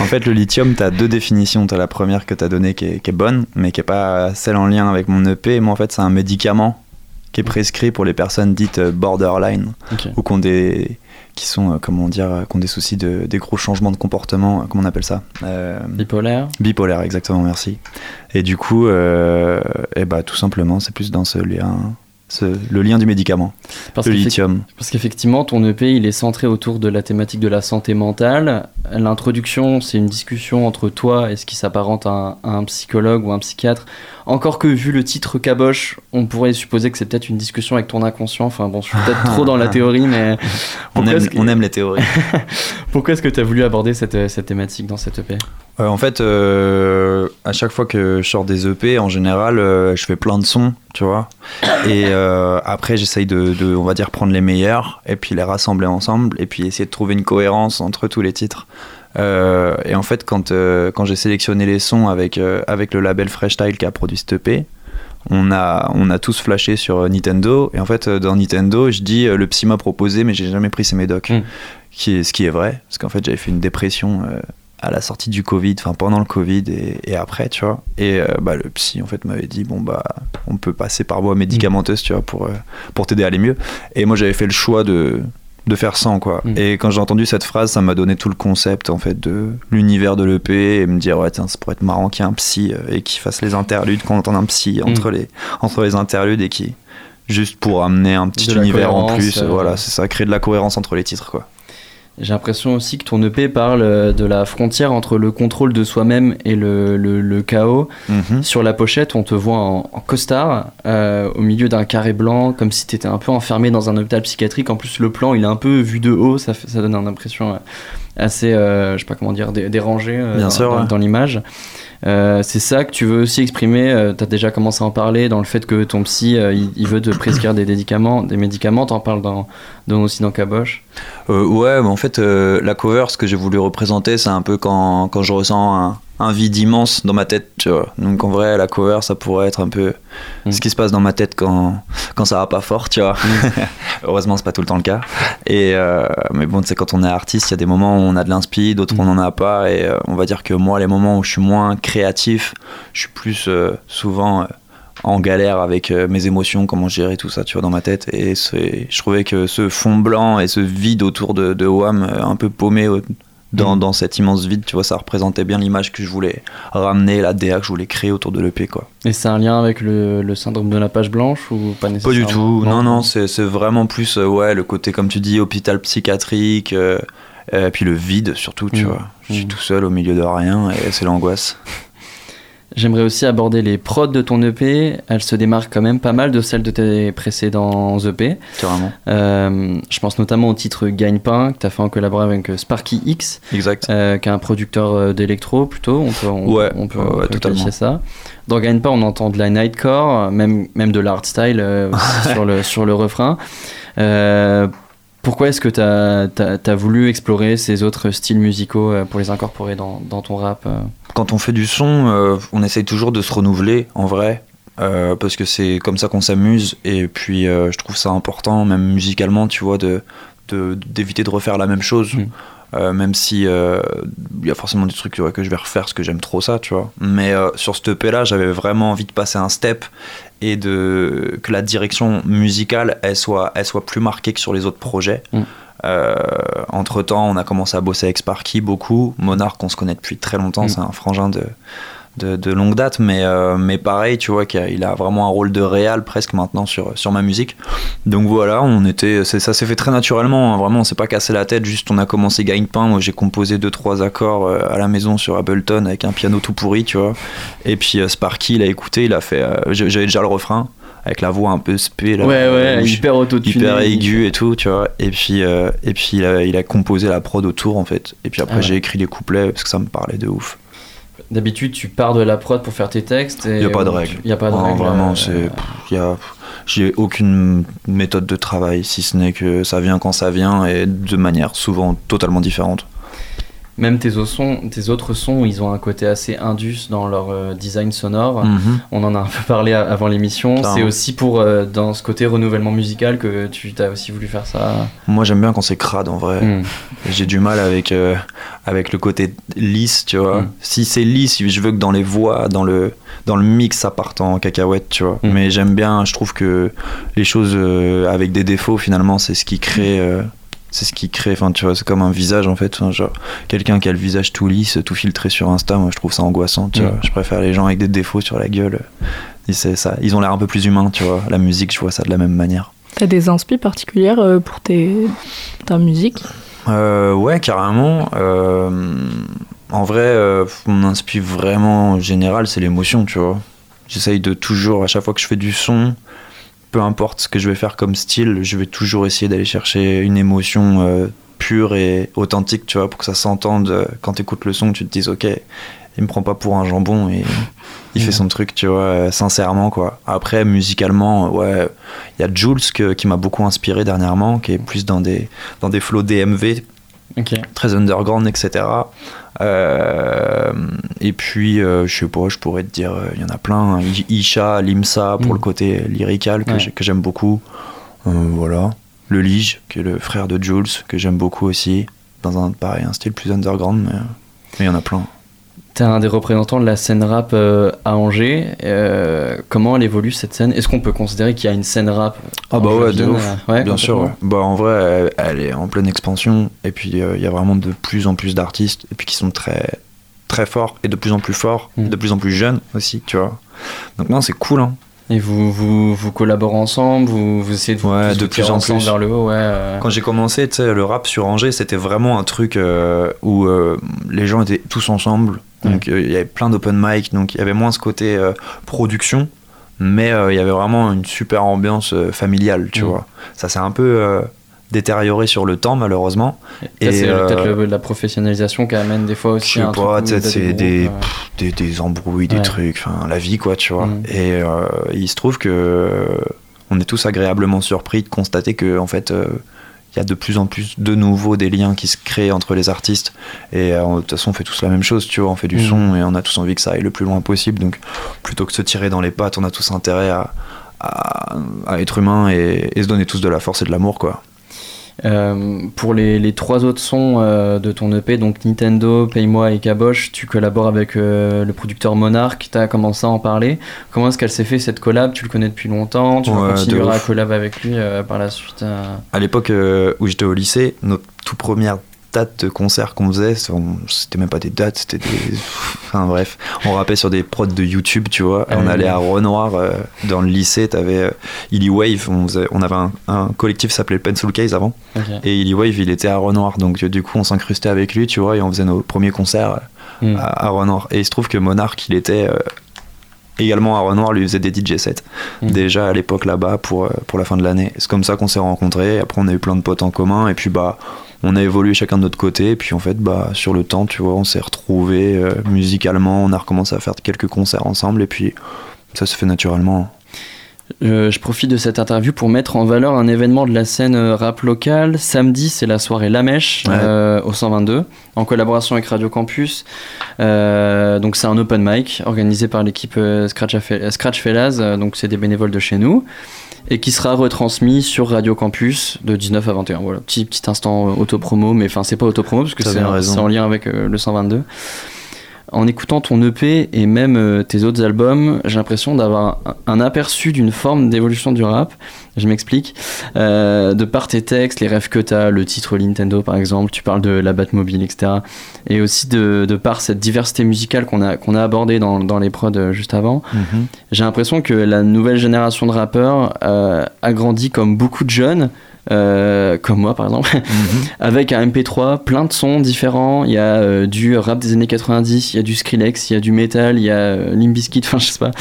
En fait, le lithium, t'as deux définitions. T'as la première que t'as donnée qui est, qui est bonne, mais qui est pas celle en lien avec mon EP. Moi, en fait, c'est un médicament qui est prescrit pour les personnes dites borderline ou qui ont des qui sont euh, comment dire euh, qui ont des soucis de des gros changements de comportement euh, comment on appelle ça Bipolaire. bipolaire exactement merci et du coup et bah tout simplement c'est plus dans ce lien ce- le lien du médicament Parce le lithium Parce qu'effectivement, ton EP, il est centré autour de la thématique de la santé mentale. L'introduction, c'est une discussion entre toi et ce qui s'apparente à un, à un psychologue ou un psychiatre. Encore que, vu le titre caboche, on pourrait supposer que c'est peut-être une discussion avec ton inconscient. Enfin bon, je suis peut-être trop dans la théorie, mais on aime, que- on aime les théories pourquoi est-ce que tu as voulu aborder cette, cette thématique dans cet EP Euh, en fait, euh, à chaque fois que je sors des EP, en général, euh, je fais plein de sons, tu vois. Et euh, après, j'essaye de, de, on va dire, prendre les meilleurs et puis les rassembler ensemble et puis essayer de trouver une cohérence entre tous les titres. Euh, et en fait, quand, quand j'ai sélectionné les sons avec, avec le label Fresh Style qui a produit cet EP, on a, on a tous flashé sur Nintendo. Et en fait, dans Nintendo, je dis le psy m'a proposé, mais j'ai jamais pris ses médocs. Mm. Qui est, ce qui est vrai, parce qu'en fait, j'avais fait une dépression à la sortie du Covid, enfin pendant le Covid et, et après, tu vois. Et euh, bah, le psy, en fait, m'avait dit bon, bah, on peut passer par voie médicamenteuse, tu vois, pour, euh, pour t'aider à aller mieux. Et moi, j'avais fait le choix de, de faire sans, quoi. Mm. Et quand j'ai entendu cette phrase, ça m'a donné tout le concept, en fait, de l'univers de l'EP et me dire, ouais, tiens, ça pourrait être marrant qu'il y ait un psy euh, et qu'il fasse les interludes, qu'on entende un psy entre, les, entre les interludes et qui. Juste pour amener un petit univers en plus, euh, voilà, c'est ça, créer de la cohérence entre les titres, quoi. J'ai l'impression aussi que ton EP parle euh, de la frontière entre le contrôle de soi-même et le, le- le chaos. Mhm. Sur la pochette, on te voit en, en costard, euh, au milieu d'un carré blanc, comme si tu étais un peu enfermé dans un hôpital psychiatrique. En plus, le plan, il est un peu vu de haut, ça, fait- ça donne une impression euh, assez, euh, je sais pas comment dire, dé- dérangée euh, Bien ouais. dans l'image. Euh, c'est ça que tu veux aussi exprimer. tu as déjà commencé à en parler dans le fait que ton psy, euh, il, veut te prescrire des médicaments. Des médicaments, t'en parles dans, aussi dans Caboche. Euh, ouais, mais en fait, euh, la cover, ce que j'ai voulu représenter, c'est un peu quand, quand je ressens un, un vide immense dans ma tête, tu vois. Donc en vrai, la cover, ça pourrait être un peu Mm. ce qui se passe dans ma tête quand, quand ça va pas fort, tu vois. Heureusement, c'est pas tout le temps le cas. Et, euh, mais bon, tu sais, quand on est artiste, il y a des moments où on a de l'inspi, d'autres on en a pas. Et euh, on va dire que moi, les moments où je suis moins créatif, je suis plus euh, souvent en galère avec mes émotions, comment gérer tout ça, tu vois, dans ma tête. Et je trouvais que ce fond blanc et ce vide autour de, de Wham, un peu paumé dans, dans cet immense vide, tu vois, ça représentait bien l'image que je voulais ramener, la DA que je voulais créer autour de l'EP, quoi. Et c'est un lien avec le, le syndrome de la page blanche ou pas Pas nécessairement du tout, non, non, c'est c'est vraiment plus, euh, ouais, le côté, comme tu dis, hôpital psychiatrique, euh, et puis le vide surtout, tu Mm. vois. Je suis Mm. tout seul au milieu de rien et c'est l'angoisse. J'aimerais aussi aborder les prods de ton EP. Elles se démarquent quand même pas mal de celles de tes précédents EP. Carrément. Euh, je pense notamment au titre Gagne-Pain que tu as fait en collaboration avec euh, Sparky X, Exact. euh, qui est un producteur d'électro plutôt. On peut, on, Ouais, on peut, ouais, on ouais, peut totalement. qualifier ça. Dans Gagne-Pain, on entend de la nightcore, même, même de l'art style euh, sur, le, sur le refrain. Pourquoi est-ce que tu as, voulu explorer ces autres styles musicaux euh, pour les incorporer dans, dans ton rap euh Quand on fait du son, euh, on essaye toujours de se renouveler, en vrai, euh, parce que c'est comme ça qu'on s'amuse. Et puis, euh, je trouve ça important, même musicalement, tu vois, de de- d'éviter de, refaire la même chose. Mm. Euh, même si euh, il y a forcément des trucs que je vais refaire parce que j'aime trop ça, tu vois. Mais euh, sur ce EP là, j'avais vraiment envie de passer un step et de que la direction musicale elle soit, elle soit plus marquée que sur les autres projets. Mm. entre temps, on a commencé à bosser avec Sparky beaucoup. Monarch, on se connaît depuis très longtemps, Mm. c'est un frangin de, de, de longue date, mais, euh, mais pareil, tu vois, qu'il a, vraiment un rôle de réal presque maintenant sur, sur ma musique. Donc voilà, on était, ça s'est fait très naturellement, hein, vraiment, on s'est pas cassé la tête, juste on a commencé Gagne-Pain, moi j'ai composé deux trois accords euh, à la maison sur Ableton avec un piano tout pourri, tu vois. Et puis euh, Sparky, il a écouté, il a fait, j'avais déjà le refrain avec la voix un peu spé, là, Ouais, ouais, hyper autotuné. hyper aigu et tout, tu vois. Et puis, euh, et puis il, a, il a composé la prod autour, en fait. Et puis après, Ah ouais. j'ai écrit les couplets parce que ça me parlait de ouf. D'habitude, tu pars de la prod pour faire tes textes. Il n'y a pas de règle. Il a pas de Non, règle. Vraiment, c'est. il a- J'ai aucune méthode de travail, si ce n'est que ça vient quand ça vient et de manière souvent totalement différente. Même tes, autres sons, tes autres sons, ils ont un côté assez indus dans leur euh, design sonore. Mhm. On en a un peu parlé a- avant l'émission. C'est aussi pour, euh, dans ce côté renouvellement musical, que tu as aussi voulu faire ça. Moi, j'aime bien quand c'est crade en vrai. Mm. J'ai du mal avec, euh, avec le côté lisse, tu vois. Mm. Si c'est lisse, je veux que dans les voix, dans le, dans le mix, ça parte en cacahuète, tu vois. Mm. Mais j'aime bien, je trouve que les choses avec des défauts, finalement, c'est ce qui crée. C'est ce qui crée, enfin tu vois, c'est comme un visage en fait, genre quelqu'un qui a le visage tout lisse, tout filtré sur Insta, moi je trouve ça angoissant, tu Mm. vois. Je préfère les gens avec des défauts sur la gueule. C'est ça, ils ont l'air un peu plus humains, tu vois. La musique, je vois ça de la même manière. T'as des inspi particulières euh, pour tes... ta musique? Euh, ouais, carrément. Euh, en vrai, euh, mon inspi vraiment en général, c'est l'émotion, tu vois. J'essaye de toujours, à chaque fois que je fais du son, peu importe ce que je vais faire comme style, je vais toujours essayer d'aller chercher une émotion euh, pure et authentique, tu vois, pour que ça s'entende quand tu écoutes le son, tu te dises, ok, il me prend pas pour un jambon et il fait son truc, tu vois, sincèrement, quoi. Après, musicalement, ouais, il y a Jules que- qui m'a beaucoup inspiré dernièrement, qui est plus dans des, dans des flows DMV, Très underground, etc. Euh, et puis, euh, je sais pas, je pourrais te dire, euh, il y en a plein. I- Isha, Limsa, pour Mm. le côté lyrical, que Ouais. j'aime beaucoup. Voilà. Le Lige, qui est le frère de Jules, que j'aime beaucoup aussi. Dans un, pareil, un style plus underground, mais il y en a plein. T'es un des représentants de la scène rap euh, à Angers. Euh, comment elle évolue cette scène? Est-ce qu'on peut considérer qu'il y a une scène rap Ah bah ouais, de ouf. euh, ouais, Bien sûr, ouais. Bah en vrai, elle, est en pleine expansion. Et puis euh, il y a vraiment de plus en plus d'artistes. Et puis qui sont très très forts et de plus en plus forts, Mm. de plus en plus jeunes aussi, tu vois. Donc non, c'est cool, hein. Et vous, vous, vous collaborez ensemble vous, vous essayez de vous Ouais, de plus en plus. vers le haut ouais, euh. Quand j'ai commencé, tu le rap sur Angers, c'était vraiment un truc euh, où euh, les gens étaient tous ensemble. Donc euh, il y avait plein d'open mic, donc il y avait moins ce côté euh, production, mais euh, il y avait vraiment une super ambiance familiale, tu Mm. vois. Ça s'est un peu détérioré sur le temps malheureusement. Et, c'est euh, peut-être la professionnalisation qui amène des fois aussi je sais un pas, t'as c'est des, des, des embrouilles, des trucs, enfin la vie quoi, tu vois. Mhm. Et euh, il se trouve que on est tous agréablement surpris de constater que en fait euh, il y a de plus en plus de nouveau des liens qui se créent entre les artistes. Et euh, de toute façon, on fait tous la même chose, tu vois. On fait du Mhm. son et on a tous envie que ça aille le plus loin possible. Donc, plutôt que de se tirer dans les pattes, on a tous intérêt à, à, à être humain et, et se donner tous de la force et de l'amour, quoi. Euh, pour les, les trois autres sons euh, de ton EP, donc Nintendo, Paye-moi et Caboche, tu collabores avec euh, le producteur Monarch, tu as commencé à en parler. Comment est-ce qu'elle s'est fait cette collab? Tu le connais depuis longtemps. Tu Ouais, vas de continuer à collab avec lui par la suite À l'époque où j'étais au lycée, notre toute première date de concert qu'on faisait, c'était même pas des dates, c'était des. Enfin bref, on rappait sur des prods de YouTube, tu vois. Ah on oui, allait à Renoir euh, dans le lycée, t'avais euh, Illy Wave, on, faisait- on avait un, un collectif qui s'appelait Pencil Case avant. Et Illy Wave, il était à Renoir, donc euh, du coup on s'incrustait avec lui, tu vois, et on faisait nos premiers concerts euh, Mm. à, à Renoir. Et il se trouve que Monarch, il était euh, également à Renoir, lui faisait des DJ sets Mm. déjà à l'époque là-bas pour, pour la fin de l'année. C'est comme ça qu'on s'est rencontrés. Après, on a eu plein de potes en commun, et puis bah. On a évolué chacun de notre côté, et puis en fait, bah, sur le temps, tu vois, on s'est retrouvés euh, musicalement, on a recommencé à faire quelques concerts ensemble, et puis ça se fait naturellement. Euh, je profite de cette interview pour mettre en valeur un événement de la scène euh, rap locale. Samedi, c'est la soirée La Mèche Ouais. euh, au 122, en collaboration avec Radio Campus. Euh, donc c'est un open mic organisé par l'équipe Scratch, Fellas, donc c'est des bénévoles de chez nous, et qui sera retransmis sur Radio Campus de 19 à 21. Voilà, petit petit instant euh, autopromo, mais enfin c'est pas autopromo parce que c'est en lien avec euh, le 122 en écoutant ton EP et même euh, tes autres albums, j'ai l'impression d'avoir un, aperçu d'une forme d'évolution du rap. Je m'explique. Euh, de par tes textes, les rêves que tu as, le titre Nintendo par exemple, tu parles de la Batmobile, etc. Et aussi de, de par cette diversité musicale qu'on a, qu'on a abordée dans, dans les prods euh, juste avant. J'ai l'impression que la nouvelle génération de rappeurs euh, a grandi comme beaucoup de jeunes, euh, comme moi par exemple, avec un MP3, plein de sons différents. Il y a euh, du rap des années 90, il y a du Skrillex, il y a du metal, il y a euh, Limp Bizkit, enfin je sais pas.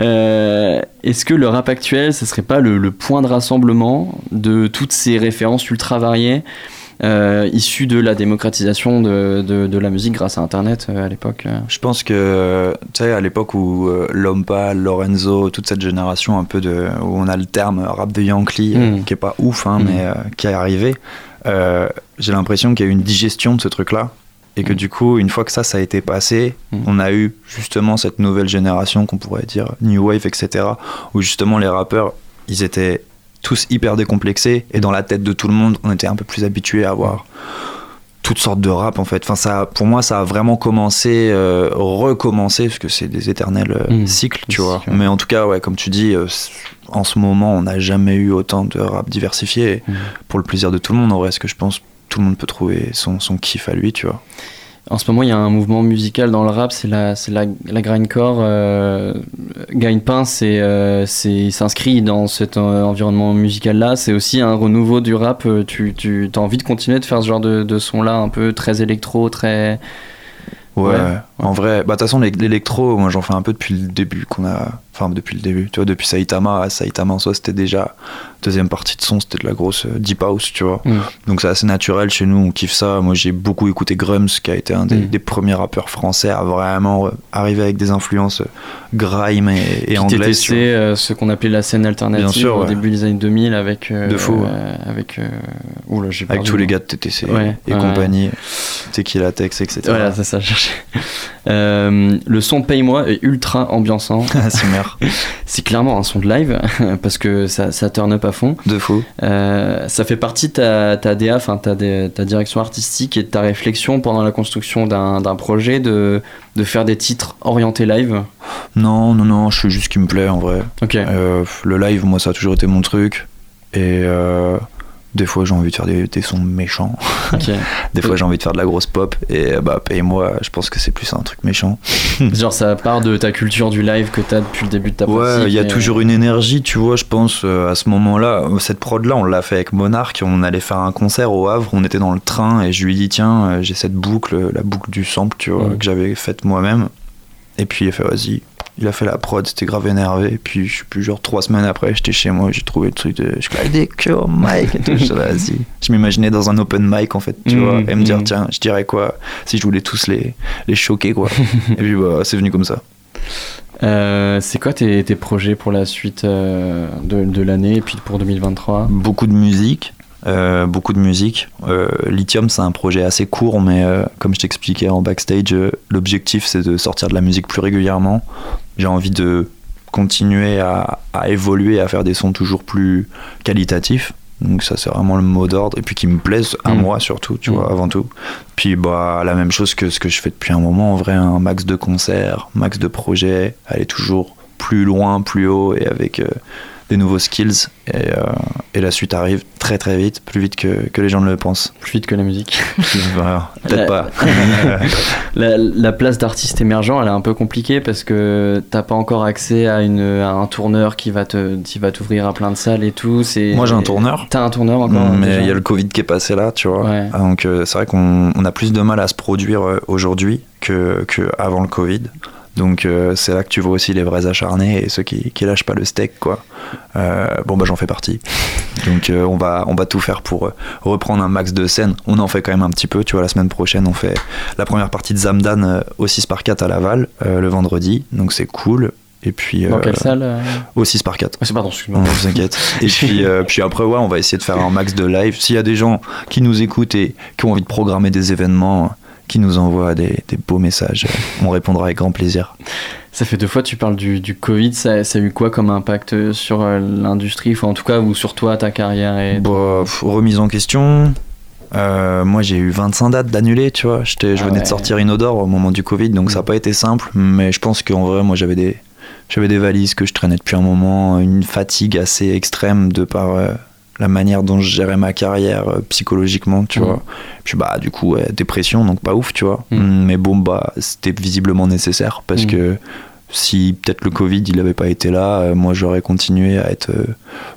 Euh, Est-ce que le rap actuel, ce serait pas le, le point de rassemblement de toutes ces références ultra variées euh, issues de la démocratisation de, de- de la musique grâce à Internet euh, à l'époque euh. Je pense que, tu sais, à l'époque où Lompa, Lorenzo, toute cette génération un peu de. où on a le terme rap de Yankee, euh, Mm. qui est pas ouf, hein, Mm. mais qui est arrivé, j'ai l'impression qu'il y a eu une digestion de ce truc-là. Et que Mm. du coup, une fois que ça, ça a été passé, on a eu justement cette nouvelle génération qu'on pourrait dire New Wave, etc. Où justement les rappeurs, ils étaient tous hyper décomplexés. Et dans la tête de tout le monde, on était un peu plus habitué à avoir toutes sortes de rap en fait. Enfin, ça, pour moi, ça a vraiment commencé, euh, recommencé, parce que c'est des éternels euh, Mm. cycles, tu vois. Mais en tout cas, ouais, comme tu dis, euh, en ce moment, on n'a jamais eu autant de rap diversifié. Mm. Pour le plaisir de tout le monde, en vrai, ce que je pense, tout le monde peut trouver son, son kiff à lui, tu vois. En ce moment, il y a un mouvement musical dans le rap, c'est la, c'est la, la grindcore. Euh, Gagne-pain, c'est, euh, s'inscrit dans cet euh, environnement musical-là. C'est aussi un renouveau du rap. Euh, Tu, tu as envie de continuer de faire ce genre de, de son-là, un peu très électro, très. Ouais, Ouais. en vrai, bah de toute façon l'é- l'électro, moi j'en fais un peu depuis le début qu'on a, enfin depuis le début, tu vois, depuis Saitama, Saitama en soi c'était déjà deuxième partie de son, c'était de la grosse euh, deep house, tu vois. Mm. Donc c'est assez naturel chez nous, on kiffe ça. Moi j'ai beaucoup écouté Grums, qui a été un des, Mm. des premiers rappeurs français à vraiment euh, arriver avec des influences euh, grime et, et TTC, vois. euh, ce qu'on appelait la scène alternative Bien sûr, au ouais. début des années 2000 avec. euh, De fou, ouais. euh, avec. oula, Avec perdu tous les le gars de TTC Ouais, et ouais. compagnie, Tequila Tex, etc. Voilà, c'est ça, je cherchais. Euh, le son Paye-moi est ultra ambiançant. c'est merde. C'est clairement un son de live parce que ça, ça turn up à fond. De fou. Euh, ça fait partie de ta, ta DA, enfin ta, ta direction artistique et de ta réflexion pendant la construction d'un projet de, de faire des titres orientés live. Non, non, non, je fais juste ce qui me plaît en vrai. Ok. Euh, le live, moi, ça a toujours été mon truc. Et des fois, j'ai envie de faire des, des sons méchants. Des fois, j'ai envie de faire de la grosse pop. Et euh, bah, paye-moi, je pense que c'est plus un truc méchant. Genre ça part de ta culture du live que t'as depuis le début de ta Ouais, il y a et- toujours une énergie, tu vois, je pense, euh, à ce moment-là. Cette prod-là, on l'a fait avec Monarch. On allait faire un concert au Havre. On était dans le train et je lui ai dit, tiens, euh, j'ai cette boucle, la boucle du sample, tu vois, que j'avais faite moi-même. Et puis il a fait vas-y. Il a fait la prod, c'était grave énervé. Et puis je sais plus, genre trois semaines après, j'étais chez moi, j'ai trouvé le truc de. Je suis des cœurs, Mike et tout. Je suis vas-y. Je m'imaginais dans un open mic en fait, tu Mm, vois. Et me dire, mm. tiens, je dirais quoi si je voulais tous les, les choquer, quoi. et puis bah, c'est venu comme ça. Euh, c'est quoi tes, tes projets pour la suite euh, de, de l'année et puis pour 2023 Beaucoup de musique. Euh, beaucoup de musique. Euh, Lithium, c'est un projet assez court, mais euh, comme je t'expliquais en backstage, l'objectif c'est de sortir de la musique plus régulièrement. J'ai envie de continuer à, à évoluer, à faire des sons toujours plus qualitatifs. Donc ça c'est vraiment le mot d'ordre et puis qui me plaise à Mm. moi surtout, tu Mm. vois, avant tout. Puis bah la même chose que ce que je fais depuis un moment en vrai, un max de concerts, max de projets, aller toujours plus loin, plus haut et avec des nouveaux skills et, euh, et la suite arrive très très vite, plus vite que, que les gens ne le pensent. Plus vite que la musique. Peut-être La- pas. la, la place d'artiste émergent, elle est un peu compliquée parce que t'as pas encore accès à, une, à un tourneur qui va te, qui va t'ouvrir à plein de salles et tout. C'est... Moi j'ai un tourneur. T'as un tourneur encore Mais il y a le Covid qui est passé là, tu vois. Ouais. Ah, Donc euh, c'est vrai qu'on on a plus de mal à se produire euh, aujourd'hui que, que avant le Covid. Donc euh, c'est là que tu vois aussi les vrais acharnés et ceux qui, qui lâchent pas le steak, quoi. Euh, bon bah j'en fais partie. Donc euh, on va on va tout faire pour reprendre un max de scènes. On en fait quand même un petit peu, tu vois. La semaine prochaine on fait la première partie de Zamdan au 6 par 4 à Laval le vendredi, donc c'est cool. Et puis Dans quelle salle Au 6 par 4 Ah, c'est pardon, excuse-moi. on vous inquiète. Et puis, puis après, ouais, on va essayer de faire un max de live. S'il y a des gens qui nous écoutent et qui ont envie de programmer des événements, qui nous envoient des, des beaux messages, euh, on répondra avec grand plaisir. Ça fait deux fois que tu parles du, du Covid. Ça, ça a eu quoi comme impact sur euh, l'industrie? Enfin, En tout cas, ou sur toi, ta carrière et... Bah, remise en question. Euh, moi, j'ai eu 25 dates d'annulées, tu vois. J'étais- je Ah venais ouais. de sortir Inodore au moment du Covid, donc ça n'a pas été simple. Mais je pense qu'en vrai, moi, j'avais des, j'avais des valises que je traînais depuis un moment, une fatigue assez extrême de par euh, la manière dont je gérais ma carrière euh, psychologiquement, tu Mhm. vois. Puis bah, du coup, ouais, dépression, donc pas ouf, tu vois. Mhm. Mais bon, bah, c'était visiblement nécessaire parce Mhm. que si peut-être le Covid il n'avait pas été là, euh, moi j'aurais continué à être euh,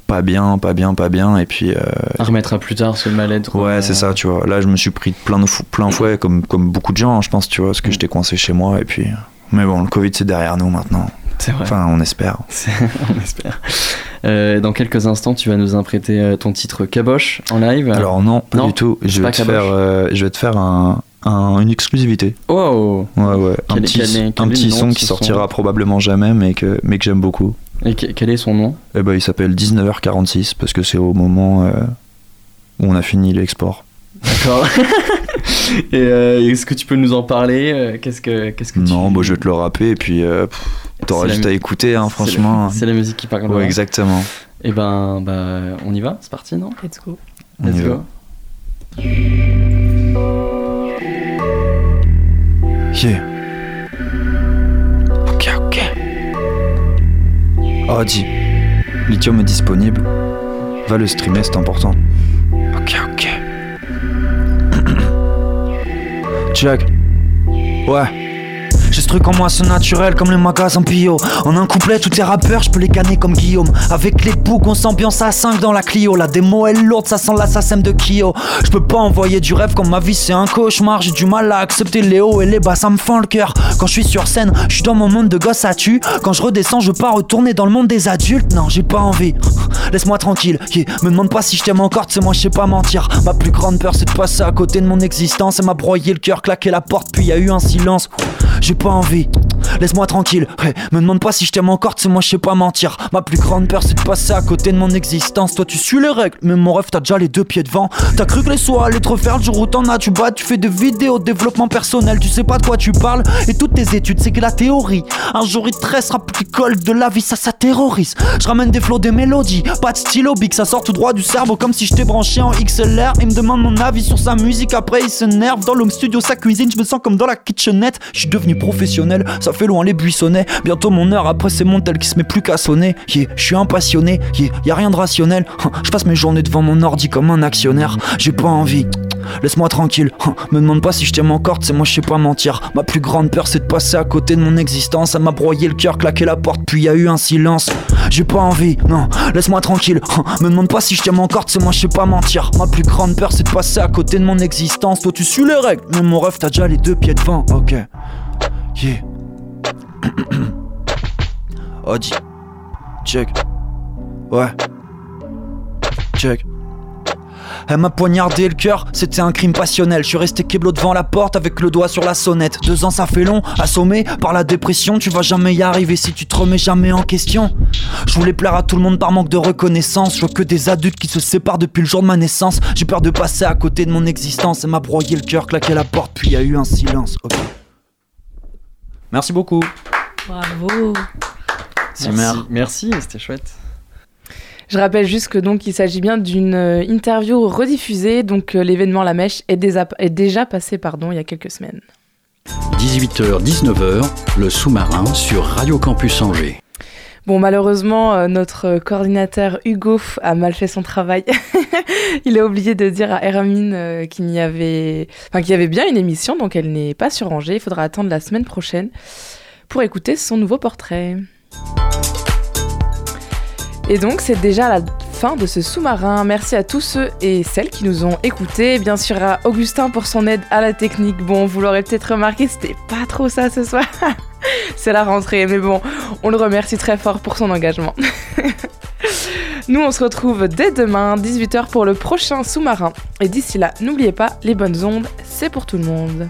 pas bien, pas bien, pas bien, et puis euh, À remettre à plus tard ce mal-être. Ouais, c'est ça, tu vois. Là, je me suis pris plein de fou- plein fouet, comme, comme beaucoup de gens, hein, je pense, tu vois, parce que j'étais coincé chez moi, et puis. Mais bon, le Covid, c'est derrière nous maintenant. C'est vrai. Enfin, on espère. On espère. Euh, dans quelques instants, tu vas nous imprêter euh, ton titre Caboche en live. Alors, non, pas Non, du tout. c'est Je pas vais, te Caboche. faire, euh, je vais te faire un, un- une exclusivité. Wow Ouais, ouais. Un Quel petit, quel un petit son qui sortira son probablement jamais, mais que, mais que j'aime beaucoup. Et que- quel est son nom? Et ben, il s'appelle 19h46, parce que c'est au moment euh, où on a fini l'export. D'accord. Et euh, est-ce que tu peux nous en parler Euh, Qu'est-ce que, qu'est-ce que tu... Non, bah, je vais te le rapper, et puis euh, t'auras C'est la juste à écouter, hein, c'est la- franchement. C'est la, musique qui parle. Ouais, exactement. Et ben, bah, on y va C'est parti, non? Let's go. Let's go. Yeah. Ok, ok. Oh, dis. Lithium est disponible. Va le streamer, c'est important. Ok, ok. Check. Ouais. J'ai ce truc en moi, c'est naturel comme les magasins bio. En un couplet, tous tes rappeurs, je peux les canner comme Guillaume. Avec les boucs, on s'ambiance à 5 dans la Clio. La démo est lourde, ça sent l'assassin de Kyo. Je peux pas envoyer du rêve comme ma vie, c'est un cauchemar. J'ai du mal à accepter les hauts et les bas, ça me fend le cœur. Quand je suis sur scène, je suis dans mon monde de gosse à tu. Quand je redescends, je veux pas retourner dans le monde des adultes. Non, j'ai pas envie. Laisse-moi tranquille. Me demande pas si je t'aime encore, c'est moi, je sais pas mentir. Ma plus grande peur, c'est de passer à côté de mon existence. Elle m'a broyé le cœur, claqué la porte, puis y a eu un silence. J'ai pas envie. V. Laisse-moi tranquille. Me demande pas si je t'aime encore, c'est moi, je sais pas mentir. Ma plus grande peur, c'est de passer à côté de mon existence. Toi, tu suis les règles, mais mon rêve, t'as déjà les deux pieds devant. T'as cru que les soirs allaient te refaire le jour où t'en as, tu bats, tu fais des vidéos de développement personnel, tu sais pas de quoi tu parles. Et toutes tes études, c'est que la théorie. Un jour, il te restera plus colle de la vie, ça, ça terrorise. Je ramène des flots, des mélodies, pas de stylo, big, ça sort tout droit du cerveau, comme si je t'ai branché en XLR. Il me demande mon avis sur sa musique, après il s'énerve. Dans l'home studio, sa cuisine, je me sens comme dans la kitchenette. Je suis devenu professionnel, ça fait loin les buissonnets. Bientôt mon heure, après c'est mon tel qui se met plus qu'à sonner. Yeah, je suis impassionné, yeah, y a rien de rationnel. Je passe mes journées devant mon ordi comme un actionnaire. J'ai pas envie. Laisse-moi tranquille, me demande pas si je t'aime encore, c'est moi je sais pas mentir. Ma plus grande peur c'est de passer à côté de mon existence. Elle m'a broyé le cœur, claqué la porte, puis y a eu un silence. J'ai pas envie, non, laisse-moi tranquille. Me demande pas si je t'aime encore, c'est moi je sais pas mentir. Ma plus grande peur c'est de passer à côté de mon existence. Toi tu suis les règles, mais mon rêve t'as déjà les deux pieds devant, ok. Yeah. dis. Check. Ouais. Check. Elle m'a poignardé le cœur, c'était un crime passionnel. Je suis resté keblo devant la porte avec le doigt sur la sonnette. Deux ans ça fait long, assommé par la dépression. Tu vas jamais y arriver si tu te remets jamais en question. Je voulais plaire à tout le monde par manque de reconnaissance. Je vois que des adultes qui se séparent depuis le jour de ma naissance. J'ai peur de passer à côté de mon existence. Elle m'a broyé le cœur, claqué la porte, puis y a eu un silence. Merci beaucoup. Bravo. Merci, merci, c'était chouette. Je rappelle juste que donc il s'agit bien d'une euh, interview rediffusée, donc euh, l'événement La Mèche est, déjà- est déjà passé pardon, il y a quelques semaines. 18h-19h, le sous-marin sur Radio Campus Angers. Bon, malheureusement, euh, notre coordinateur Hugo a mal fait son travail. il a oublié de dire à Hermine qu'il y avait, enfin, qu'il y avait bien une émission, donc elle n'est pas sur Angers. Il faudra attendre la semaine prochaine pour écouter son nouveau portrait. Et donc, c'est déjà la fin de ce sous-marin. Merci à tous ceux et celles qui nous ont écoutés. Bien sûr, à Augustin pour son aide à la technique. Bon, vous l'aurez peut-être remarqué, c'était pas trop ça ce soir. c'est la rentrée, mais bon, on le remercie très fort pour son engagement. Nous, on se retrouve dès demain, 18h, pour le prochain sous-marin. Et d'ici là, n'oubliez pas, les bonnes ondes, c'est pour tout le monde.